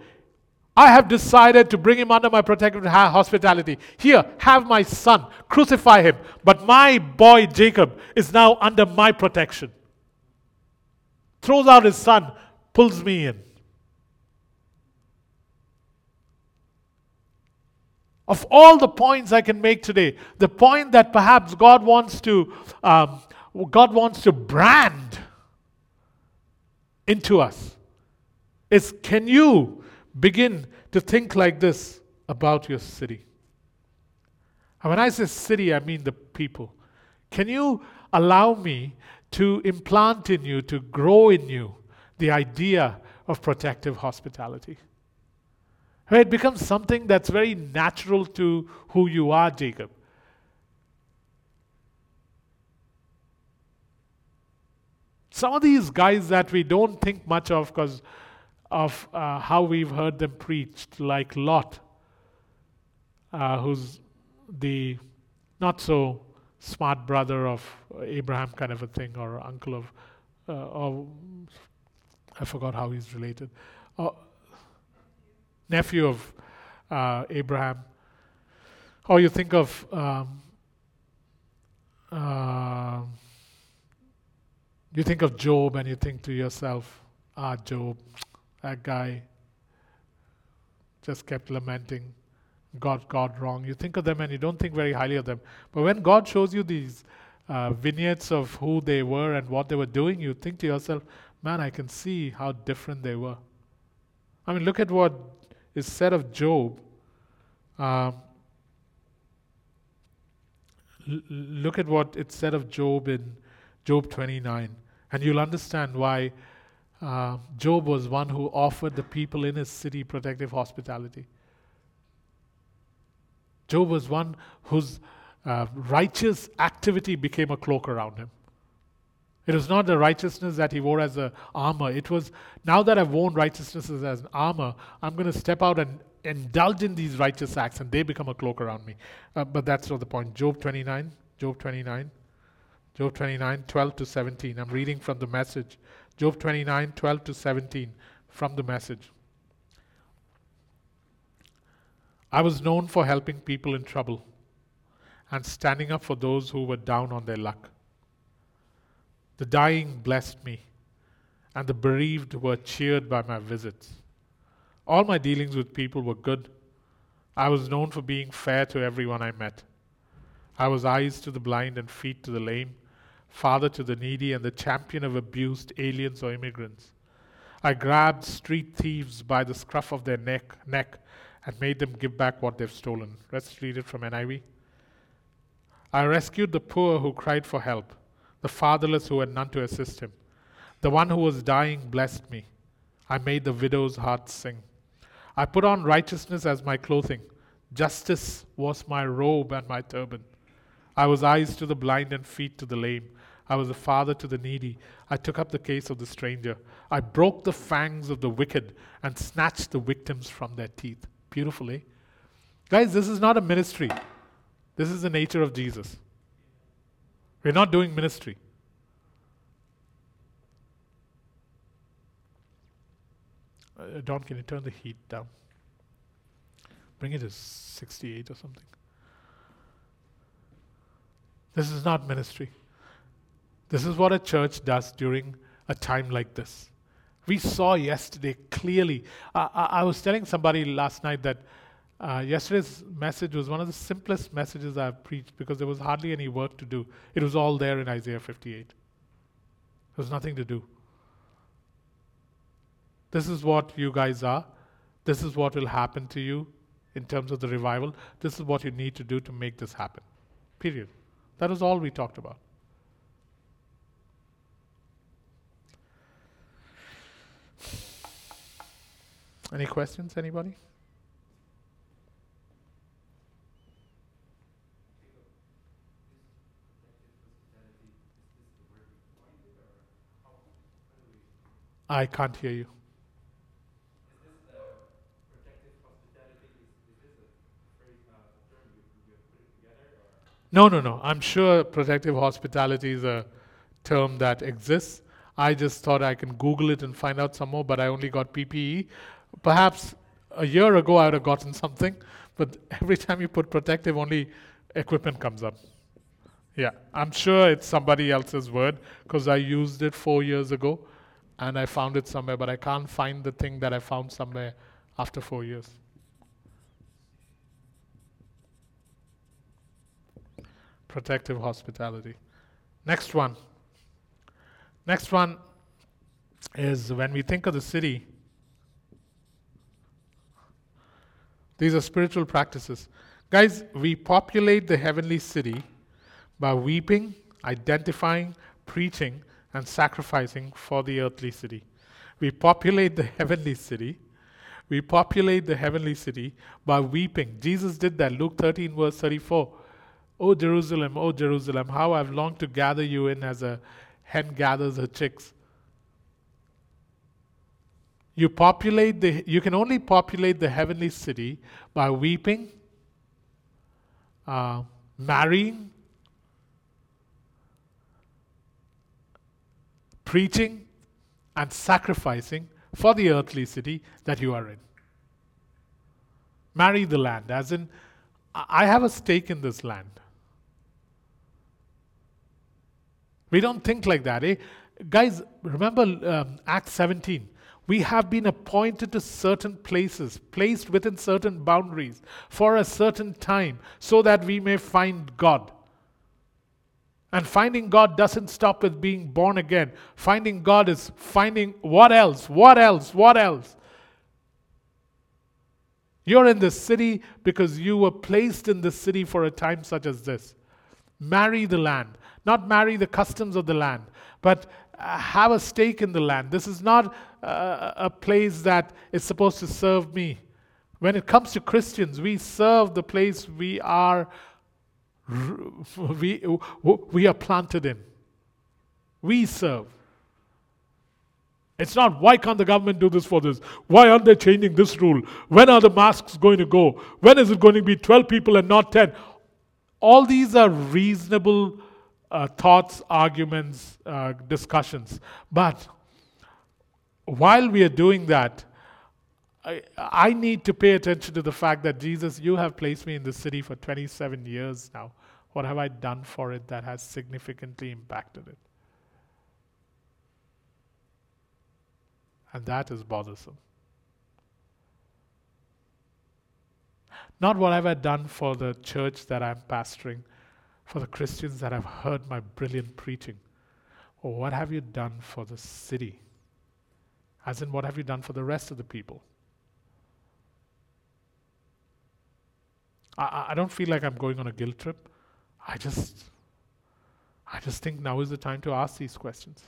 I have decided to bring him under my protective hospitality. Here, have my son, crucify him. But my boy Jacob is now under my protection. Throws out his son, pulls me in. Of all the points I can make today, the point that perhaps God wants to, um, God wants to brand into us is can you begin to think like this about your city? And when I say city, I mean the people. Can you allow me to implant in you, to grow in you, the idea of protective hospitality? It becomes something that's very natural to who you are, Jacob. Some of these guys that we don't think much of because of uh, how we've heard them preached, like Lot, uh, who's the not so smart brother of Abraham, kind of a thing, or uncle of, uh, or I forgot how he's related, uh, nephew of uh, Abraham. Or you think of um, uh, you think of Job, and you think to yourself, "Ah, Job, that guy just kept lamenting." got God wrong. You think of them and you don't think very highly of them. But when God shows you these uh, vignettes of who they were and what they were doing, you think to yourself, man, I can see how different they were. I mean, look at what is said of Job. Um, l- look at what it said of Job in Job 29, and you'll understand why uh, Job was one who offered the people in his city protective hospitality. Job was one whose uh, righteous activity became a cloak around him. It was not the righteousness that he wore as an armor. It was, now that I've worn righteousness as an armor, I'm going to step out and indulge in these righteous acts, and they become a cloak around me. Uh, but that's not the point. Job 29, Job 29, Job 29, 12 to 17. I'm reading from the message. Job 29, 12 to 17 from the message. I was known for helping people in trouble and standing up for those who were down on their luck. The dying blessed me, and the bereaved were cheered by my visits. All my dealings with people were good. I was known for being fair to everyone I met. I was eyes to the blind and feet to the lame, father to the needy, and the champion of abused aliens or immigrants. I grabbed street thieves by the scruff of their neck, neck and made them give back what they've stolen. Let's read it from NIV. I rescued the poor who cried for help, the fatherless who had none to assist him. The one who was dying blessed me. I made the widow's heart sing. I put on righteousness as my clothing. Justice was my robe and my turban. I was eyes to the blind and feet to the lame. I was a father to the needy. I took up the case of the stranger. I broke the fangs of the wicked and snatched the victims from their teeth beautifully. Guys, this is not a ministry. This is the nature of Jesus. We're not doing ministry. Uh, Don, can you turn the heat down? Bring it to 68 or something. This is not ministry. This is what a church does during a time like this. We saw yesterday clearly. Uh, I, I, was telling somebody last night that uh, yesterday's message was one of the simplest messages I've preached because there was hardly any work to do. It was all there in Isaiah 58. There was nothing to do. This is what you guys are. This is what will happen to you in terms of the revival. This is what you need to do to make this happen. Period. That was all we talked about. Any questions, anybody? I can't hear you. No, no, no. I'm sure protective hospitality is a term that exists. I just thought I can Google it and find out some more, but I only got PPE. Perhaps a year ago I would have gotten something, but every time you put protective, only equipment comes up. Yeah, I'm sure it's somebody else's word because I used it four years ago and I found it somewhere, but I can't find the thing that I found somewhere after four years. protective hospitality. Next one. Next one is when we think of the city, these are spiritual practices. Guys, we populate the heavenly city by weeping, identifying, preaching, and sacrificing for the earthly city. We populate the heavenly city. We populate the heavenly city by weeping. Jesus did that. Luke 13, verse 34. O Jerusalem, O Jerusalem, how I've longed to gather you in as a hen gathers her chicks. You populate the you can only populate the heavenly city by weeping, uh, marrying, preaching, and sacrificing for the earthly city that you are in. Marry the land, as in, I have a stake in this land. We don't think like that, eh? Guys, remember um, Acts 17. We have been appointed to certain places, placed within certain boundaries for a certain time, so that we may find God. And finding God doesn't stop with being born again. Finding God is finding what else? What else? What else? You're in the city because you were placed in the city for a time such as this. Marry the land, not marry the customs of the land, but have a stake in the land. This is not uh, a place that is supposed to serve me. When it comes to Christians, we serve the place we are we, we are planted in. We serve. It's not why can't the government do this for this? Why aren't they changing this rule? When are the masks going to go? When is it going to be 12 people and not 10? All these are reasonable uh, thoughts, arguments, uh, discussions. But while we are doing that, I, I need to pay attention to the fact that Jesus, you have placed me in the city for 27 years now. What have I done for it that has significantly impacted it? And that is bothersome. Not what have I done for the church that I'm pastoring, for the Christians that have heard my brilliant preaching, or what have you done for the city? As in, what have you done for the rest of the people? I, I don't feel like I'm going on a guilt trip. I just, I just think now is the time to ask these questions.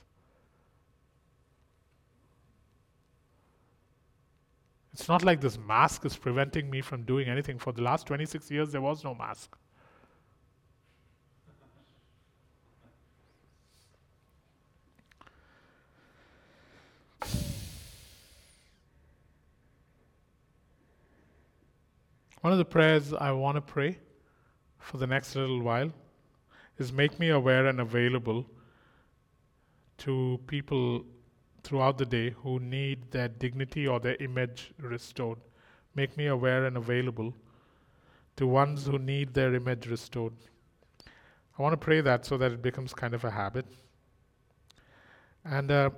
It's not like this mask is preventing me from doing anything. For the last 26 years, there was no mask. One of the prayers I want to pray for the next little while is make me aware and available to people throughout the day who need their dignity or their image restored. Make me aware and available to ones who need their image restored. I want to pray that so that it becomes kind of a habit. And uh,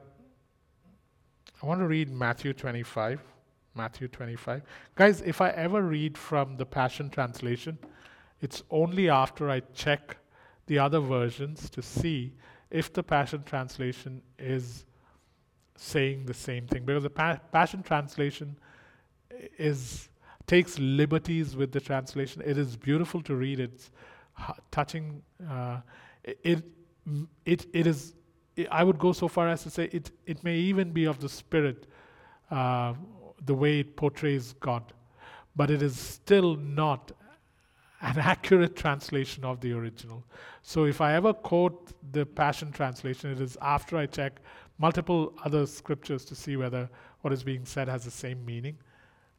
I want to read Matthew 25. Matthew 25. Guys, if I ever read from the Passion Translation, it's only after I check the other versions to see if the Passion Translation is saying the same thing. Because the pa- Passion Translation is takes liberties with the translation. It is beautiful to read. It's touching. Uh, it, it, it is. I would go so far as to say it. It may even be of the Spirit. Uh, the way it portrays God, but it is still not an accurate translation of the original. So if I ever quote the Passion Translation, it is after I check multiple other scriptures to see whether what is being said has the same meaning.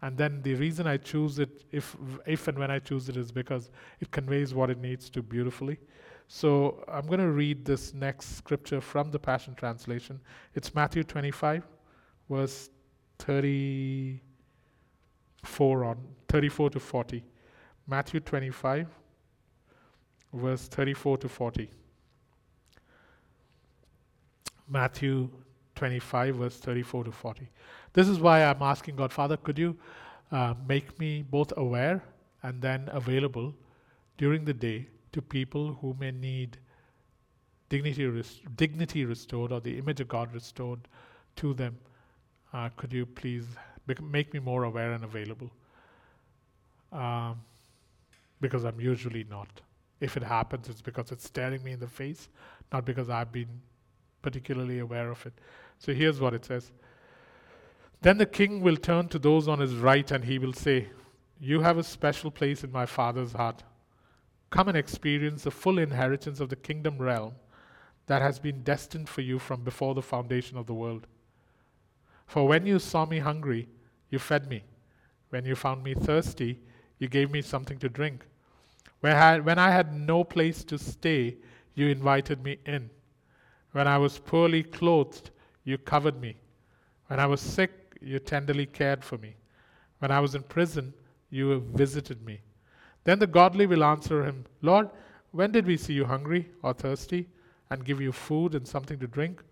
And then the reason I choose it, if, if and when I choose it, is because it conveys what it needs to beautifully. So I'm going to read this next scripture from the Passion Translation. It's Matthew 25, verse 34 on 34 to 40. Matthew 25, verse 34 to 40. Matthew 25, verse 34 to 40. This is why I'm asking God, Father, could you uh, make me both aware and then available during the day to people who may need dignity, res- dignity restored or the image of God restored to them. Uh, could you please bec- make me more aware and available? Um, because I'm usually not. If it happens, it's because it's staring me in the face, not because I've been particularly aware of it. So here's what it says Then the king will turn to those on his right and he will say, You have a special place in my father's heart. Come and experience the full inheritance of the kingdom realm that has been destined for you from before the foundation of the world. For when you saw me hungry, you fed me. When you found me thirsty, you gave me something to drink. When I, had, no place to stay, you invited me in. When I was poorly clothed, you covered me. When I was sick, you tenderly cared for me. When I was in prison, you visited me. Then the godly will answer him, Lord, when did we see you hungry or thirsty and give you food and something to drink?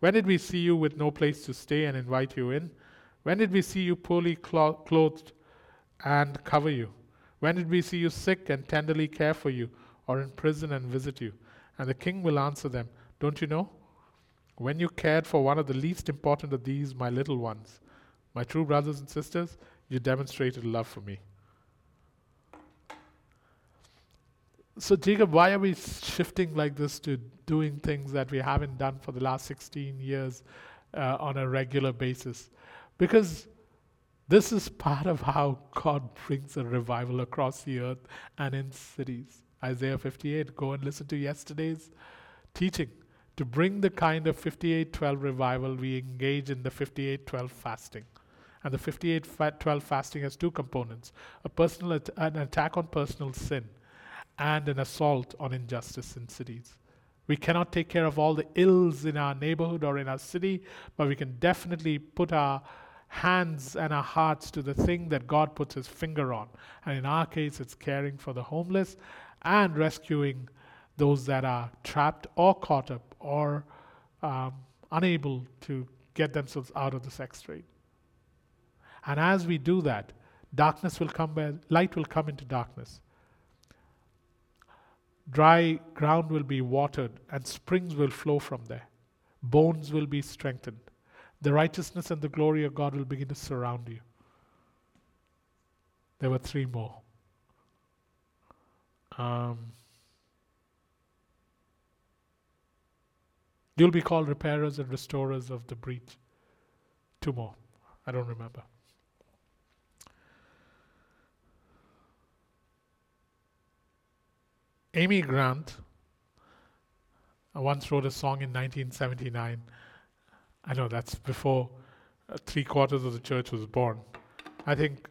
When did we see you with no place to stay and invite you in? When did we see you poorly clothed and cover you? When did we see you sick and tenderly care for you, or in prison and visit you? And the king will answer them, Don't you know? When you cared for one of the least important of these, my little ones, my true brothers and sisters, you demonstrated love for me. So, Jacob, why are we shifting like this to doing things that we haven't done for the last 16 years uh, on a regular basis? Because this is part of how God brings a revival across the earth and in cities. Isaiah 58, go and listen to yesterday's teaching. To bring the kind of 5812 revival, we engage in the 5812 fasting. And the 5812 fasting has two components a personal at- an attack on personal sin and an assault on injustice in cities. We cannot take care of all the ills in our neighborhood or in our city, but we can definitely put our hands and our hearts to the thing that God puts his finger on. And in our case, it's caring for the homeless and rescuing those that are trapped or caught up or um, unable to get themselves out of the sex trade. And as we do that, darkness will come where light will come into darkness. Dry ground will be watered, and springs will flow from there. Bones will be strengthened. The righteousness and the glory of God will begin to surround you. There were three more. Um, you'll be called repairers and restorers of the breach. Two more. I don't remember. Amy Grant I once wrote a song in 1979. I know that's before uh, three quarters of the church was born. I think,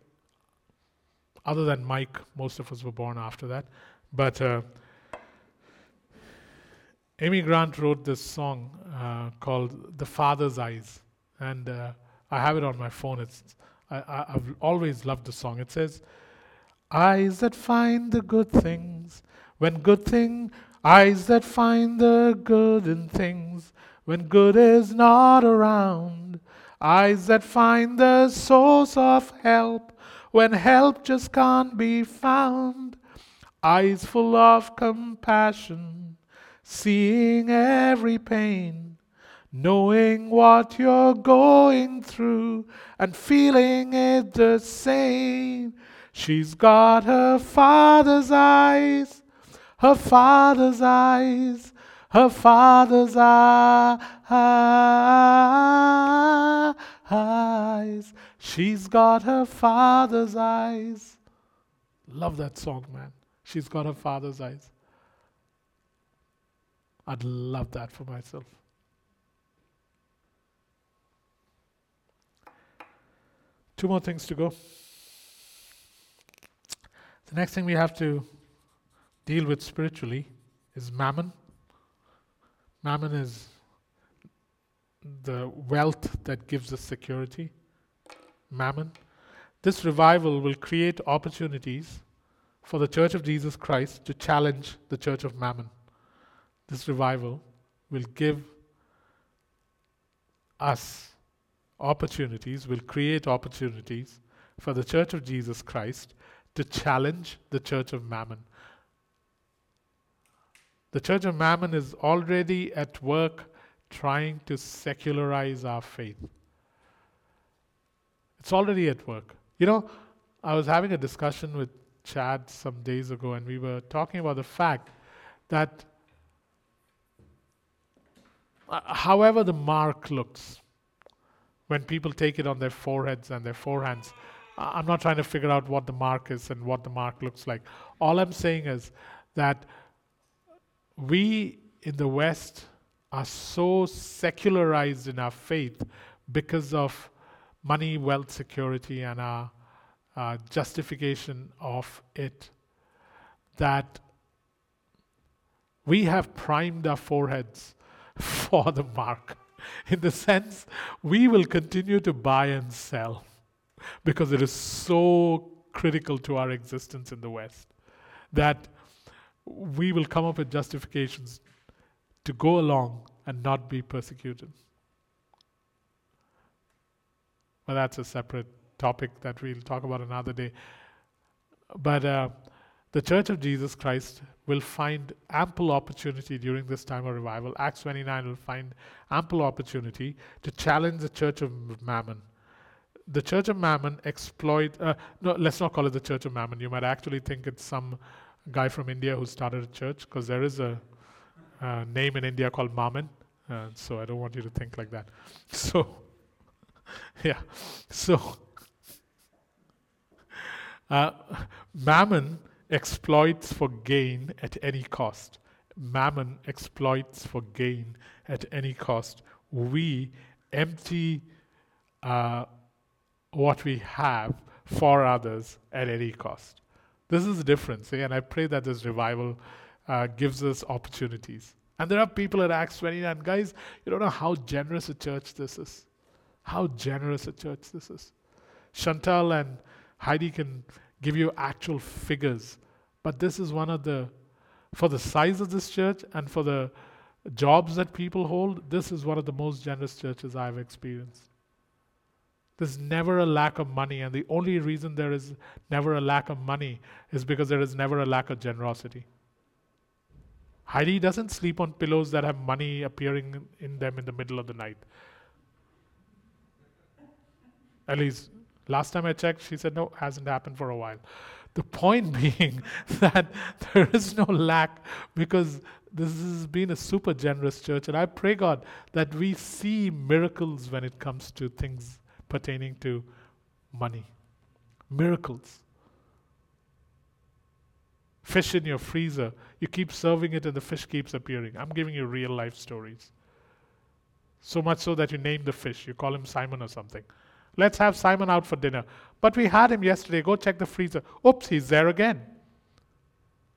other than Mike, most of us were born after that. But uh, Amy Grant wrote this song uh, called "The Father's Eyes," and uh, I have it on my phone. It's I, I've always loved the song. It says, "Eyes that find the good things." When good thing, eyes that find the good in things, when good is not around, eyes that find the source of help, when help just can't be found, eyes full of compassion, seeing every pain, knowing what you're going through, and feeling it the same. She's got her father's eyes her father's eyes, her father's eyes. She's got her father's eyes. Love that song, man. She's got her father's eyes. I'd love that for myself. Two more things to go. The next thing we have to deal with spiritually is mammon. Mammon is the wealth that gives us security. Mammon. This revival will create opportunities for the Church of Jesus Christ to challenge the Church of Mammon. This revival will give us opportunities, will create opportunities for the Church of Jesus Christ to challenge the Church of Mammon. The Church of Mammon is already at work trying to secularize our faith. It's already at work. You know, I was having a discussion with Chad some days ago, and we were talking about the fact that uh, however the mark looks, when people take it on their foreheads and their forehands, I'm not trying to figure out what the mark is and what the mark looks like. All I'm saying is that we in the West are so secularized in our faith because of money, wealth, security, and our uh, justification of it that we have primed our foreheads for the mark. In the sense, we will continue to buy and sell because it is so critical to our existence in the West that we will come up with justifications to go along and not be persecuted. Well, that's a separate topic that we'll talk about another day. But uh, the Church of Jesus Christ will find ample opportunity during this time of revival. Acts 29 will find ample opportunity to challenge the Church of Mammon. The Church of Mammon exploit, uh, no, let's not call it the Church of Mammon. You might actually think it's some guy from India who started a church because there is a uh, name in India called Mammon. Uh, so I don't want you to think like that. So, yeah. So, uh, Mammon exploits for gain at any cost. Mammon exploits for gain at any cost. We empty uh, what we have for others at any cost. This is the difference, eh? and I pray that this revival uh, gives us opportunities. And there are people at Acts 29, guys, you don't know how generous a church this is. How generous a church this is. Chantal and Heidi can give you actual figures, but this is one of the, for the size of this church and for the jobs that people hold, this is one of the most generous churches I've experienced. There's never a lack of money, and the only reason there is never a lack of money is because there is never a lack of generosity. Heidi doesn't sleep on pillows that have money appearing in them in the middle of the night. At least last time I checked, she said no, hasn't happened for a while. The point being that there is no lack because this has been a super generous church, and I pray God that we see miracles when it comes to things pertaining to money. Miracles. Fish in your freezer, you keep serving it and the fish keeps appearing. I'm giving you real life stories. So much so that you name the fish, you call him Simon or something. Let's have Simon out for dinner. But we had him yesterday. Go check the freezer. Oops, he's there again.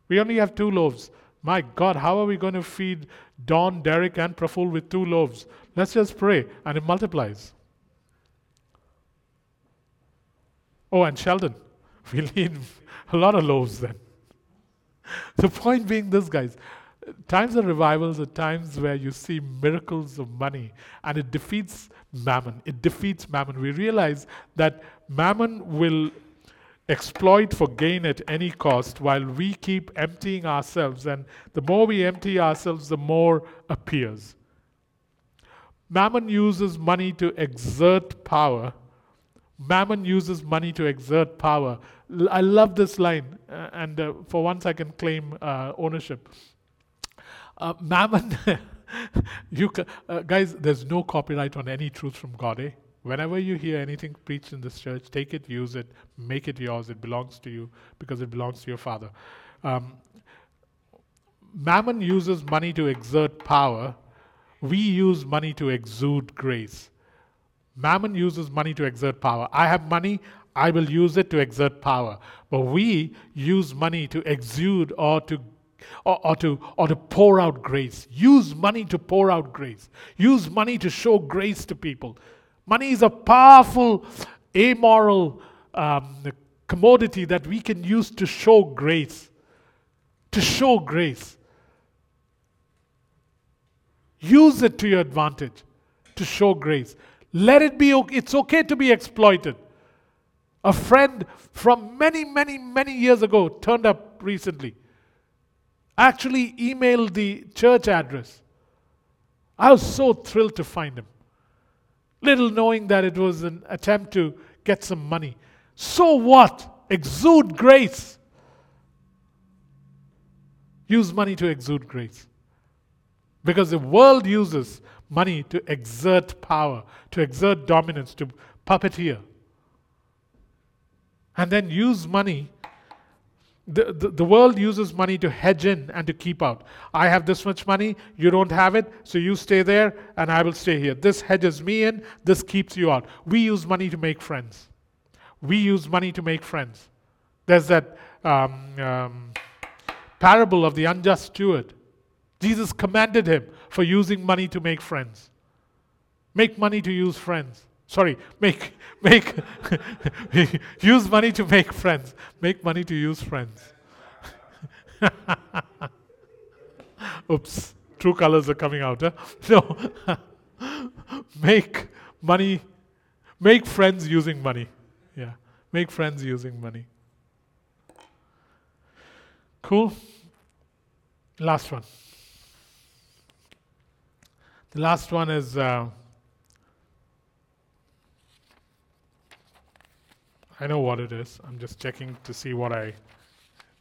We only have two loaves. My God, how are we going to feed Don, Derek, and Praful with two loaves? Let's just pray, and it multiplies. Oh, and Sheldon, we need a lot of loaves then. The point being this, guys, times of revivals are times where you see miracles of money and it defeats mammon. It defeats mammon. We realize that mammon will exploit for gain at any cost while we keep emptying ourselves. And the more we empty ourselves, the more appears. Mammon uses money to exert power Mammon uses money to exert power. I love this line, uh, and uh, for once I can claim uh, ownership. Uh, Mammon, you uh, guys, there's no copyright on any truth from God. Eh? Whenever you hear anything preached in this church, take it, use it, make it yours. It belongs to you because it belongs to your Father. Um, Mammon uses money to exert power. We use money to exude grace. Mammon uses money to exert power. I have money, I will use it to exert power. But we use money to exude or to or, or, to or to pour out grace. Use money to pour out grace. Use money to show grace to people. Money is a powerful, amoral um, commodity that we can use to show grace. To show grace. Use it to your advantage to show grace. Let it be, it's okay to be exploited. A friend from many, many, many years ago turned up recently. actually emailed the church address. I was so thrilled to find him. Little knowing that it was an attempt to get some money. So what? Exude grace. Use money to exude grace. Because the world uses money to exert power, to exert dominance, to puppeteer. And then use money. The, the, the, world uses money to hedge in and to keep out. I have this much money, you don't have it, so you stay there and I will stay here. This hedges me in, this keeps you out. We use money to make friends. We use money to make friends. There's that um, um, parable of the unjust steward. Jesus commanded him for using money to make friends. Make money to use friends. Sorry, make make use money to make friends. Make money to use friends. Oops, true colors are coming out. Huh? No. make money, make friends using money. Yeah, make friends using money. Cool. Last one. The last one is uh, I know what it is. I'm just checking to see what I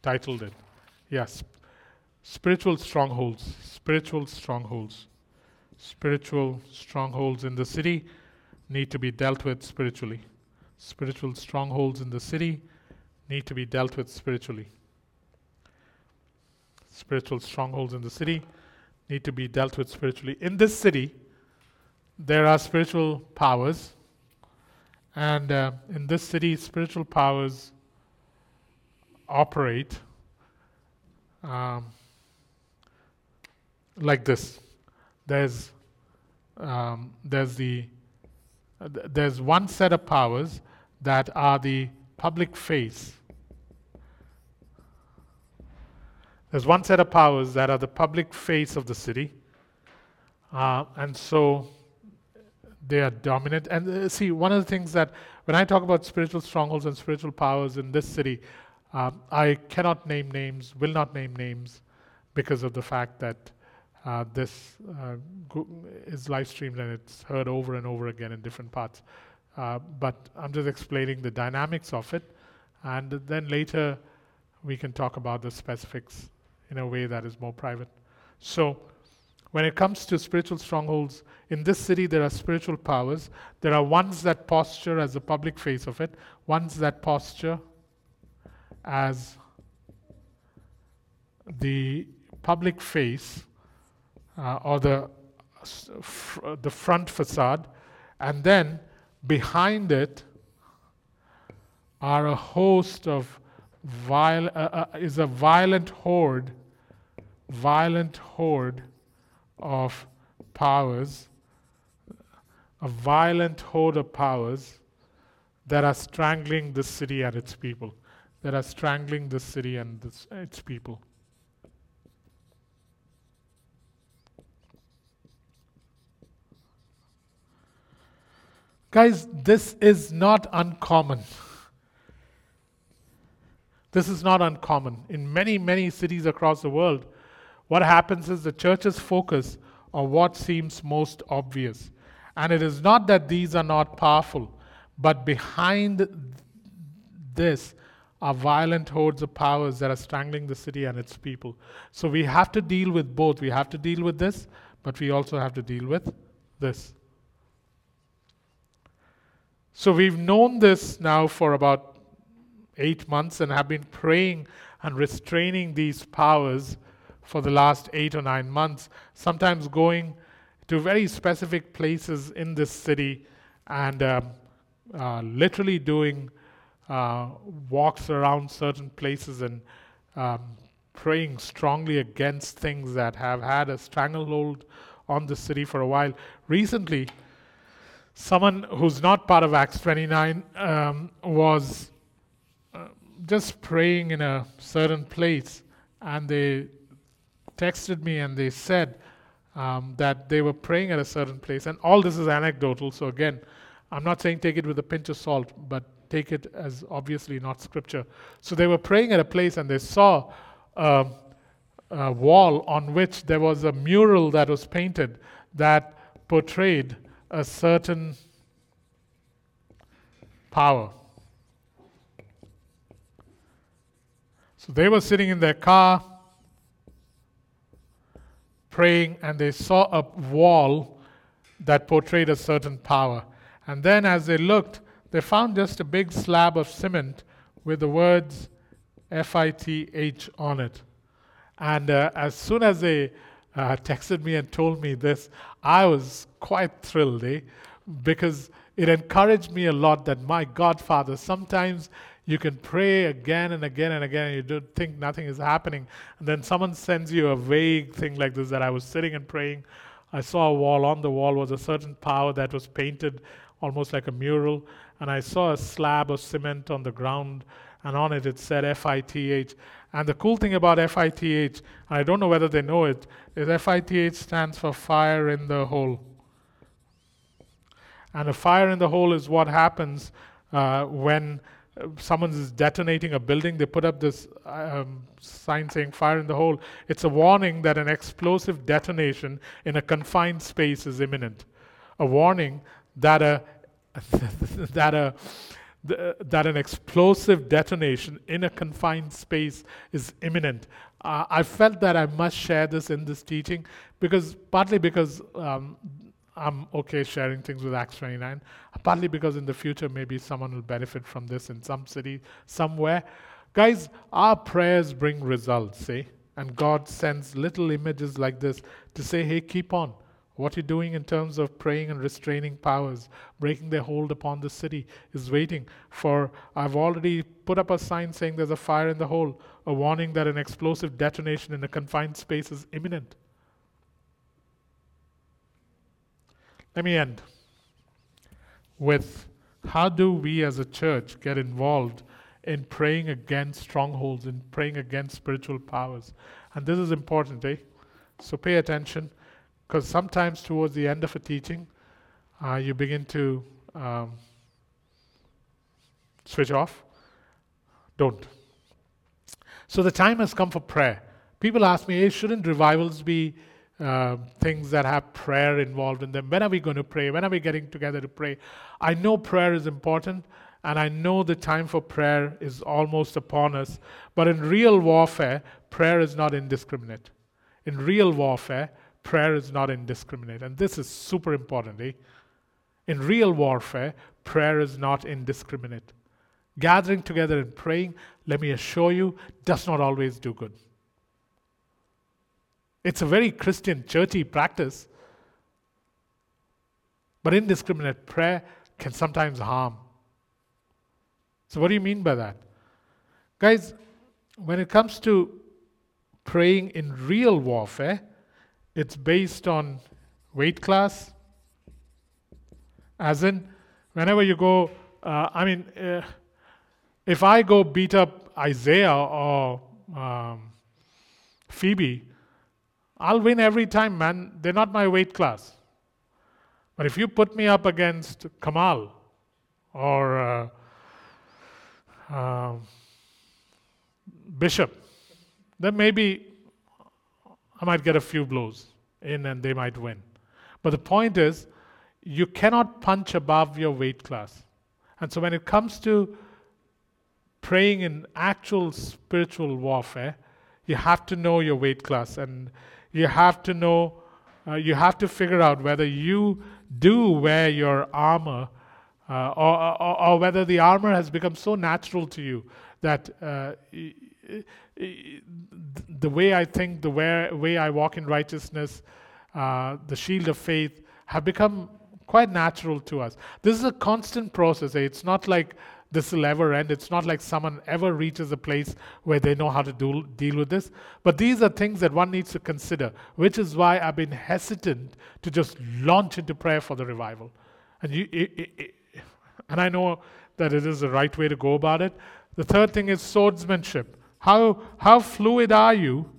titled it. Yes. Spiritual strongholds. Spiritual strongholds. Spiritual strongholds in the city need to be dealt with spiritually. Spiritual strongholds in the city need to be dealt with spiritually. Spiritual strongholds in the city need to be dealt with spiritually. In this city, there are spiritual powers, and uh, in this city, spiritual powers operate um, like this. There's um, there's the uh, there's one set of powers that are the public face There's one set of powers that are the public face of the city. Uh, and so they are dominant. And uh, see, one of the things that when I talk about spiritual strongholds and spiritual powers in this city, um, I cannot name names, will not name names, because of the fact that uh, this uh, is live streamed and it's heard over and over again in different parts. Uh, but I'm just explaining the dynamics of it, and then later we can talk about the specifics in a way that is more private. So, when it comes to spiritual strongholds, in this city there are spiritual powers. There are ones that posture as the public face of it, ones that posture as the public face uh, or the, the front facade, and then behind it are a host of viol- uh, uh, is a violent horde violent horde of powers, a violent horde of powers that are strangling this city and its people, that are strangling this city and this, its people. Guys, this is not uncommon. This is not uncommon. In many, many cities across the world, what happens is the churches focus on what seems most obvious. And it is not that these are not powerful, but behind this are violent hordes of powers that are strangling the city and its people. So we have to deal with both. We have to deal with this, but we also have to deal with this. So we've known this now for about eight months and have been praying and restraining these powers for the last eight or nine months, sometimes going to very specific places in this city and um, uh, literally doing uh, walks around certain places and um, praying strongly against things that have had a stranglehold on the city for a while. Recently, someone who's not part of Acts 29 um, was uh, just praying in a certain place and they texted me and they said um, that they were praying at a certain place. And all this is anecdotal. So, again, I'm not saying take it with a pinch of salt, but take it as obviously not scripture. So, they were praying at a place and they saw a, uh, wall on which there was a mural that was painted that portrayed a certain power. So they were sitting in their car praying, and they saw a wall that portrayed a certain power. And then, as they looked, they found just a big slab of cement with the words FITH on it. And uh, as soon as they uh, texted me and told me this, I was quite thrilled, eh? Because it encouraged me a lot that my Godfather, sometimes you can pray again and again and again, and you don't think nothing is happening. And then someone sends you a vague thing like this that I was sitting and praying. I saw a wall. On the wall was a certain power that was painted almost like a mural. And I saw a slab of cement on the ground, and on it it said FITH. And the cool thing about FITH, I don't know whether they know it, is FITH stands for fire in the hole. And a fire in the hole is what happens uh, when someone is detonating a building. They put up this um, sign saying fire in the hole. It's a warning that an explosive detonation in a confined space is imminent. A warning that a that a that an explosive detonation in a confined space is imminent. Uh, I felt that I must share this in this teaching because partly because um, I'm okay sharing things with Acts 29, partly because in the future maybe someone will benefit from this in some city somewhere. Guys, our prayers bring results, eh? And God sends little images like this to say, hey, keep on. What you're doing in terms of praying and restraining powers, breaking their hold upon the city, is waiting for. I've already put up a sign saying there's a fire in the hole, a warning that an explosive detonation in a confined space is imminent. Let me end with how do we as a church get involved in praying against strongholds, in praying against spiritual powers? And this is important, eh? So pay attention. Because sometimes towards the end of a teaching, uh, you begin to um, switch off. Don't. So the time has come for prayer. People ask me, hey, shouldn't revivals be uh, things that have prayer involved in them? When are we going to pray? When are we getting together to pray? I know prayer is important, and I know the time for prayer is almost upon us. But in real warfare, prayer is not indiscriminate. In real warfare, prayer is not indiscriminate. And this is super important. Eh? In real warfare, prayer is not indiscriminate. Gathering together and praying, let me assure you, does not always do good. It's a very Christian, churchy practice. But indiscriminate prayer can sometimes harm. So, what do you mean by that? Guys, when it comes to praying in real warfare, it's based on weight class. As in, whenever you go, uh, I mean, uh, if I go beat up Isaiah or um, Phoebe, I'll win every time, man. They're not my weight class. But if you put me up against Kamal or uh, uh, Bishop, then maybe I might get a few blows in and they might win. But the point is, you cannot punch above your weight class. And so when it comes to praying in actual spiritual warfare, you have to know your weight class and you have to know, uh, you have to figure out whether you do wear your armor uh, or, or, or, whether the armor has become so natural to you that uh, the way I think, the way, way I walk in righteousness, uh, the shield of faith have become quite natural to us. This is a constant process. Eh? It's not like this will ever end. It's not like someone ever reaches a place where they know how to do, deal with this. But these are things that one needs to consider, which is why I've been hesitant to just launch into prayer for the revival. And, you, it, it, it, and I know that it is the right way to go about it. The third thing is swordsmanship. How, how fluid are you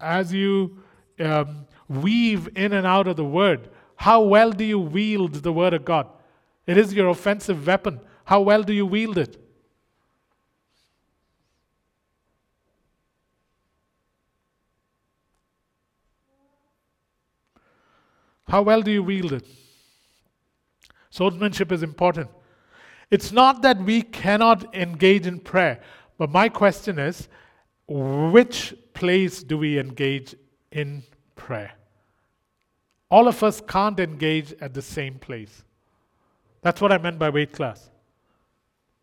as you um, weave in and out of the word? How well do you wield the word of God? It is your offensive weapon. How well do you wield it? How well do you wield it? Swordsmanship is important. It's not that we cannot engage in prayer, but my question is which place do we engage in prayer? All of us can't engage at the same place. That's what I meant by weight class.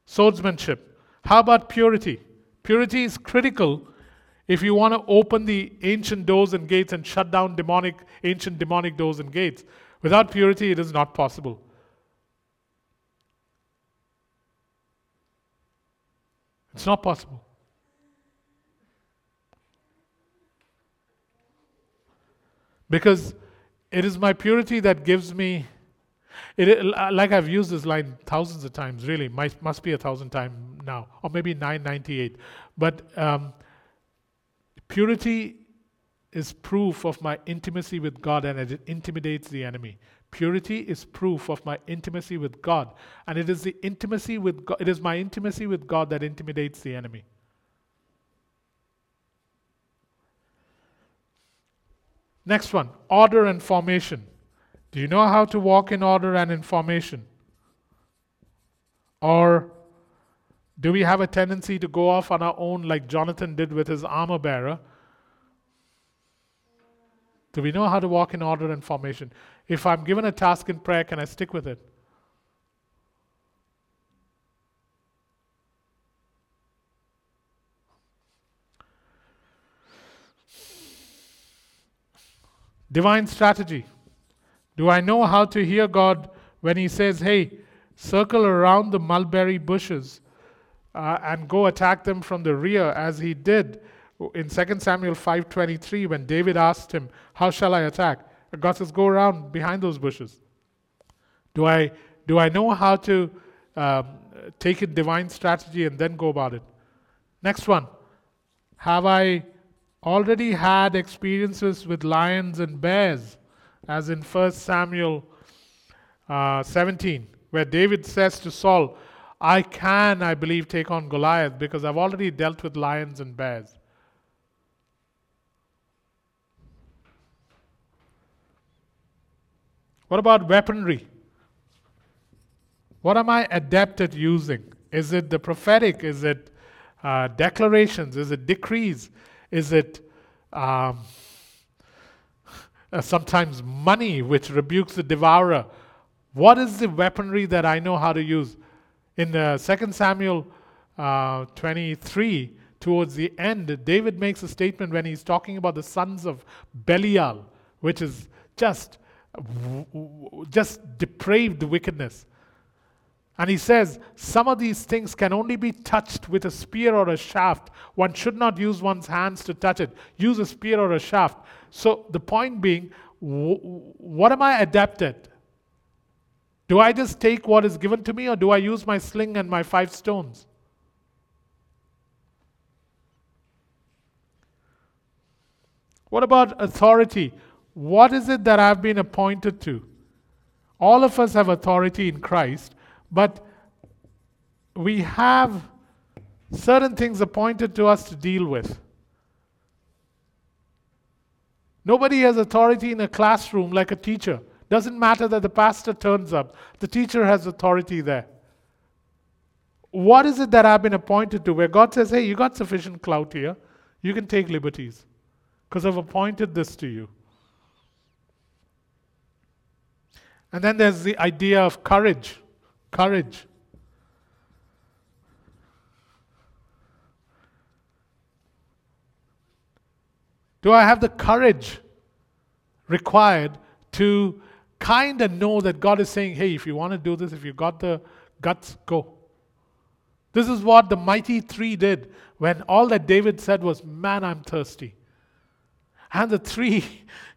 Swordsmanship. How about purity? Purity is critical if you want to open the ancient doors and gates and shut down demonic, ancient demonic doors and gates. Without purity, it is not possible. It's not possible. Because it is my purity that gives me it, like I've used this line thousands of times, really, might, must be a thousand times now, or maybe 998. But um, purity is proof of my intimacy with God and it intimidates the enemy. Purity is proof of my intimacy with God, and it is the intimacy with God, it is my intimacy with God that intimidates the enemy. Next one, order and formation. Do you know how to walk in order and in formation? Or do we have a tendency to go off on our own like Jonathan did with his armor bearer? Do we know how to walk in order and formation? If I'm given a task in prayer, can I stick with it? Divine strategy. Do I know how to hear God when He says, hey, circle around the mulberry bushes uh, and go attack them from the rear, as He did in 2 Samuel 5.23 when David asked him, how shall I attack? And God says, go around behind those bushes. Do I, do I know how to um, take a divine strategy and then go about it? Next one. Have I already had experiences with lions and bears? As in 1 Samuel uh, 17, where David says to Saul, I can, I believe, take on Goliath because I've already dealt with lions and bears. What about weaponry? What am I adept at using? Is it the prophetic? Is it uh, declarations? Is it decrees? Is it um, uh, sometimes money, which rebukes the devourer. What is the weaponry that I know how to use? In uh, 2 Samuel uh, 23, towards the end, David makes a statement when he's talking about the sons of Belial, which is just, just depraved wickedness. And he says, Some of these things can only be touched with a spear or a shaft. One should not use one's hands to touch it. Use a spear or a shaft. So the point being, what am I adept at? Do I just take what is given to me, or do I use my sling and my five stones? What about authority? What is it that I've been appointed to? All of us have authority in Christ, but we have certain things appointed to us to deal with. Nobody has authority in a classroom like a teacher. Doesn't matter that the pastor turns up, the teacher has authority there. What is it that I've been appointed to where God says, hey, you got sufficient clout here, you can take liberties because I've appointed this to you? And then there's the idea of courage. Courage. Do I have the courage required to kind of know that God is saying, hey, if you want to do this, if you got the guts, go? This is what the mighty three did when all that David said was, Man, I'm thirsty. And the three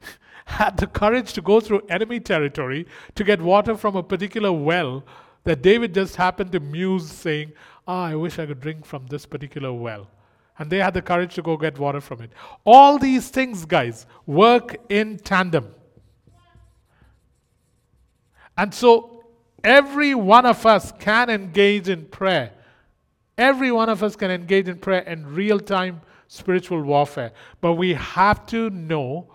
had the courage to go through enemy territory to get water from a particular well that David just happened to muse, saying, Ah, I wish I could drink from this particular well. And they had the courage to go get water from it. All these things, guys, work in tandem. And so every one of us can engage in prayer. Every one of us can engage in prayer and real time spiritual warfare. But we have to know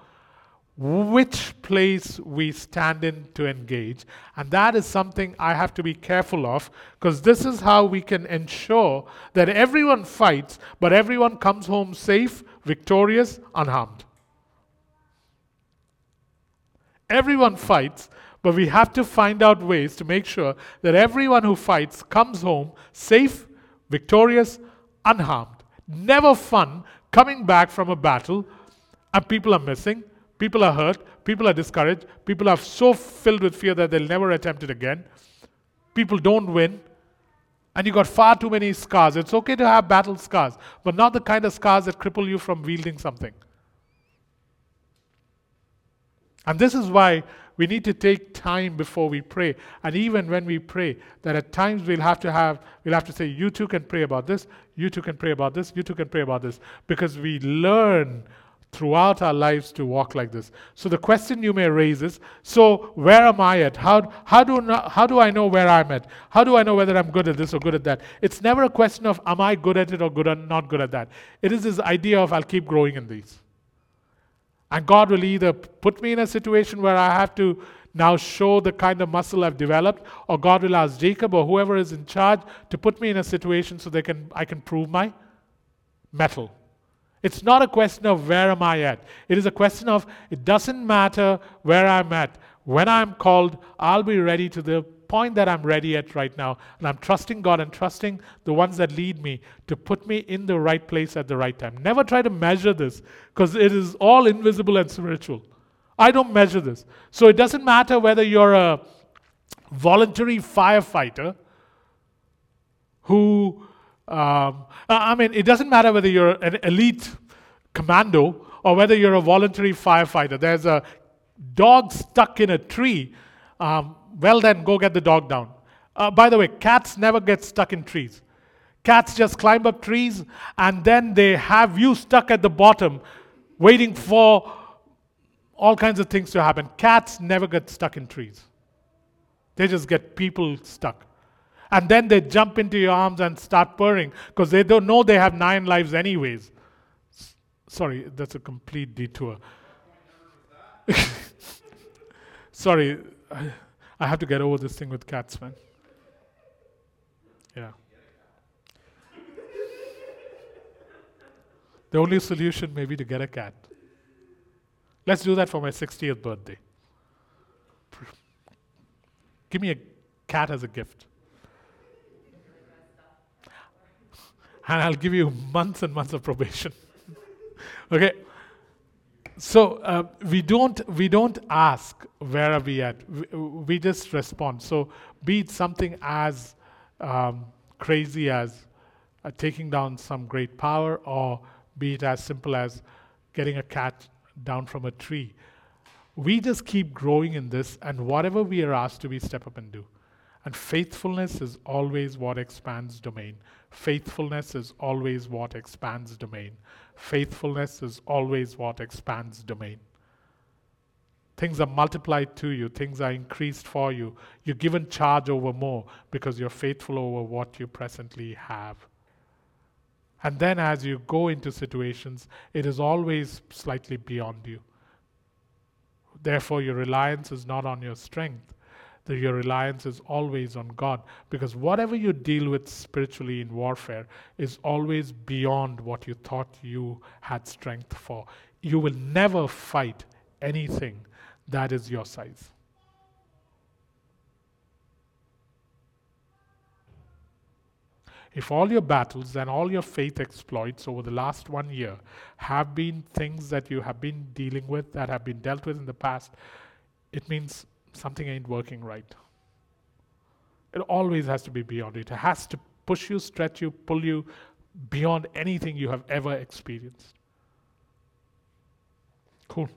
which place we stand in to engage. And that is something I have to be careful of because this is how we can ensure that everyone fights, but everyone comes home safe, victorious, unharmed. Everyone fights, but we have to find out ways to make sure that everyone who fights comes home safe, victorious, unharmed. Never fun coming back from a battle and people are missing People are hurt, people are discouraged, people are so filled with fear that they'll never attempt it again. People don't win, and you got far too many scars. It's okay to have battle scars, but not the kind of scars that cripple you from wielding something. And this is why we need to take time before we pray. And even when we pray, that at times we'll have to have, we'll have to say, you too can pray about this, you too can pray about this, you too can pray about this. Because we learn throughout our lives to walk like this. So the question you may raise is so where am I at? How, how, do, how do I know where I'm at? How do I know whether I'm good at this or good at that? It's never a question of am I good at it or good or not good at that. It is this idea of I'll keep growing in these. And God will either put me in a situation where I have to now show the kind of muscle I've developed, or God will ask Jacob or whoever is in charge to put me in a situation so they can, I can prove my mettle. It's not a question of where am I at. It is a question of it doesn't matter where I'm at. When I'm called, I'll be ready to the point that I'm ready at right now. And I'm trusting God and trusting the ones that lead me to put me in the right place at the right time. Never try to measure this because it is all invisible and spiritual. I don't measure this. So it doesn't matter whether you're a voluntary firefighter who um, I mean, it doesn't matter whether you're an elite commando or whether you're a voluntary firefighter. There's a dog stuck in a tree. Um, well, then go get the dog down. Uh, by the way, cats never get stuck in trees. Cats just climb up trees and then they have you stuck at the bottom waiting for all kinds of things to happen. Cats never get stuck in trees, they just get people stuck. And then they jump into your arms and start purring because they don't know they have nine lives, anyways. S- sorry, that's a complete detour. Sorry, I, I have to get over this thing with cats, man. Yeah. The only solution may be to get a cat. Let's do that for my 60th birthday. Give me a cat as a gift. And I'll give you months and months of probation. okay? So uh, we don't we don't ask where are we at. We, we just respond. So be it something as um, crazy as uh, taking down some great power, or be it as simple as getting a cat down from a tree. We just keep growing in this, and whatever we are asked to, we step up and do. And faithfulness is always what expands domain. Faithfulness is always what expands domain. Faithfulness is always what expands domain. Things are multiplied to you, things are increased for you. You're given charge over more because you're faithful over what you presently have. And then as you go into situations, it is always slightly beyond you. Therefore, your reliance is not on your strength, that your reliance is always on God. Because whatever you deal with spiritually in warfare is always beyond what you thought you had strength for. You will never fight anything that is your size. If all your battles and all your faith exploits over the last one year have been things that you have been dealing with, that have been dealt with in the past, it means something ain't working right. It always has to be beyond it. It has to push you, stretch you, pull you beyond anything you have ever experienced. Cool.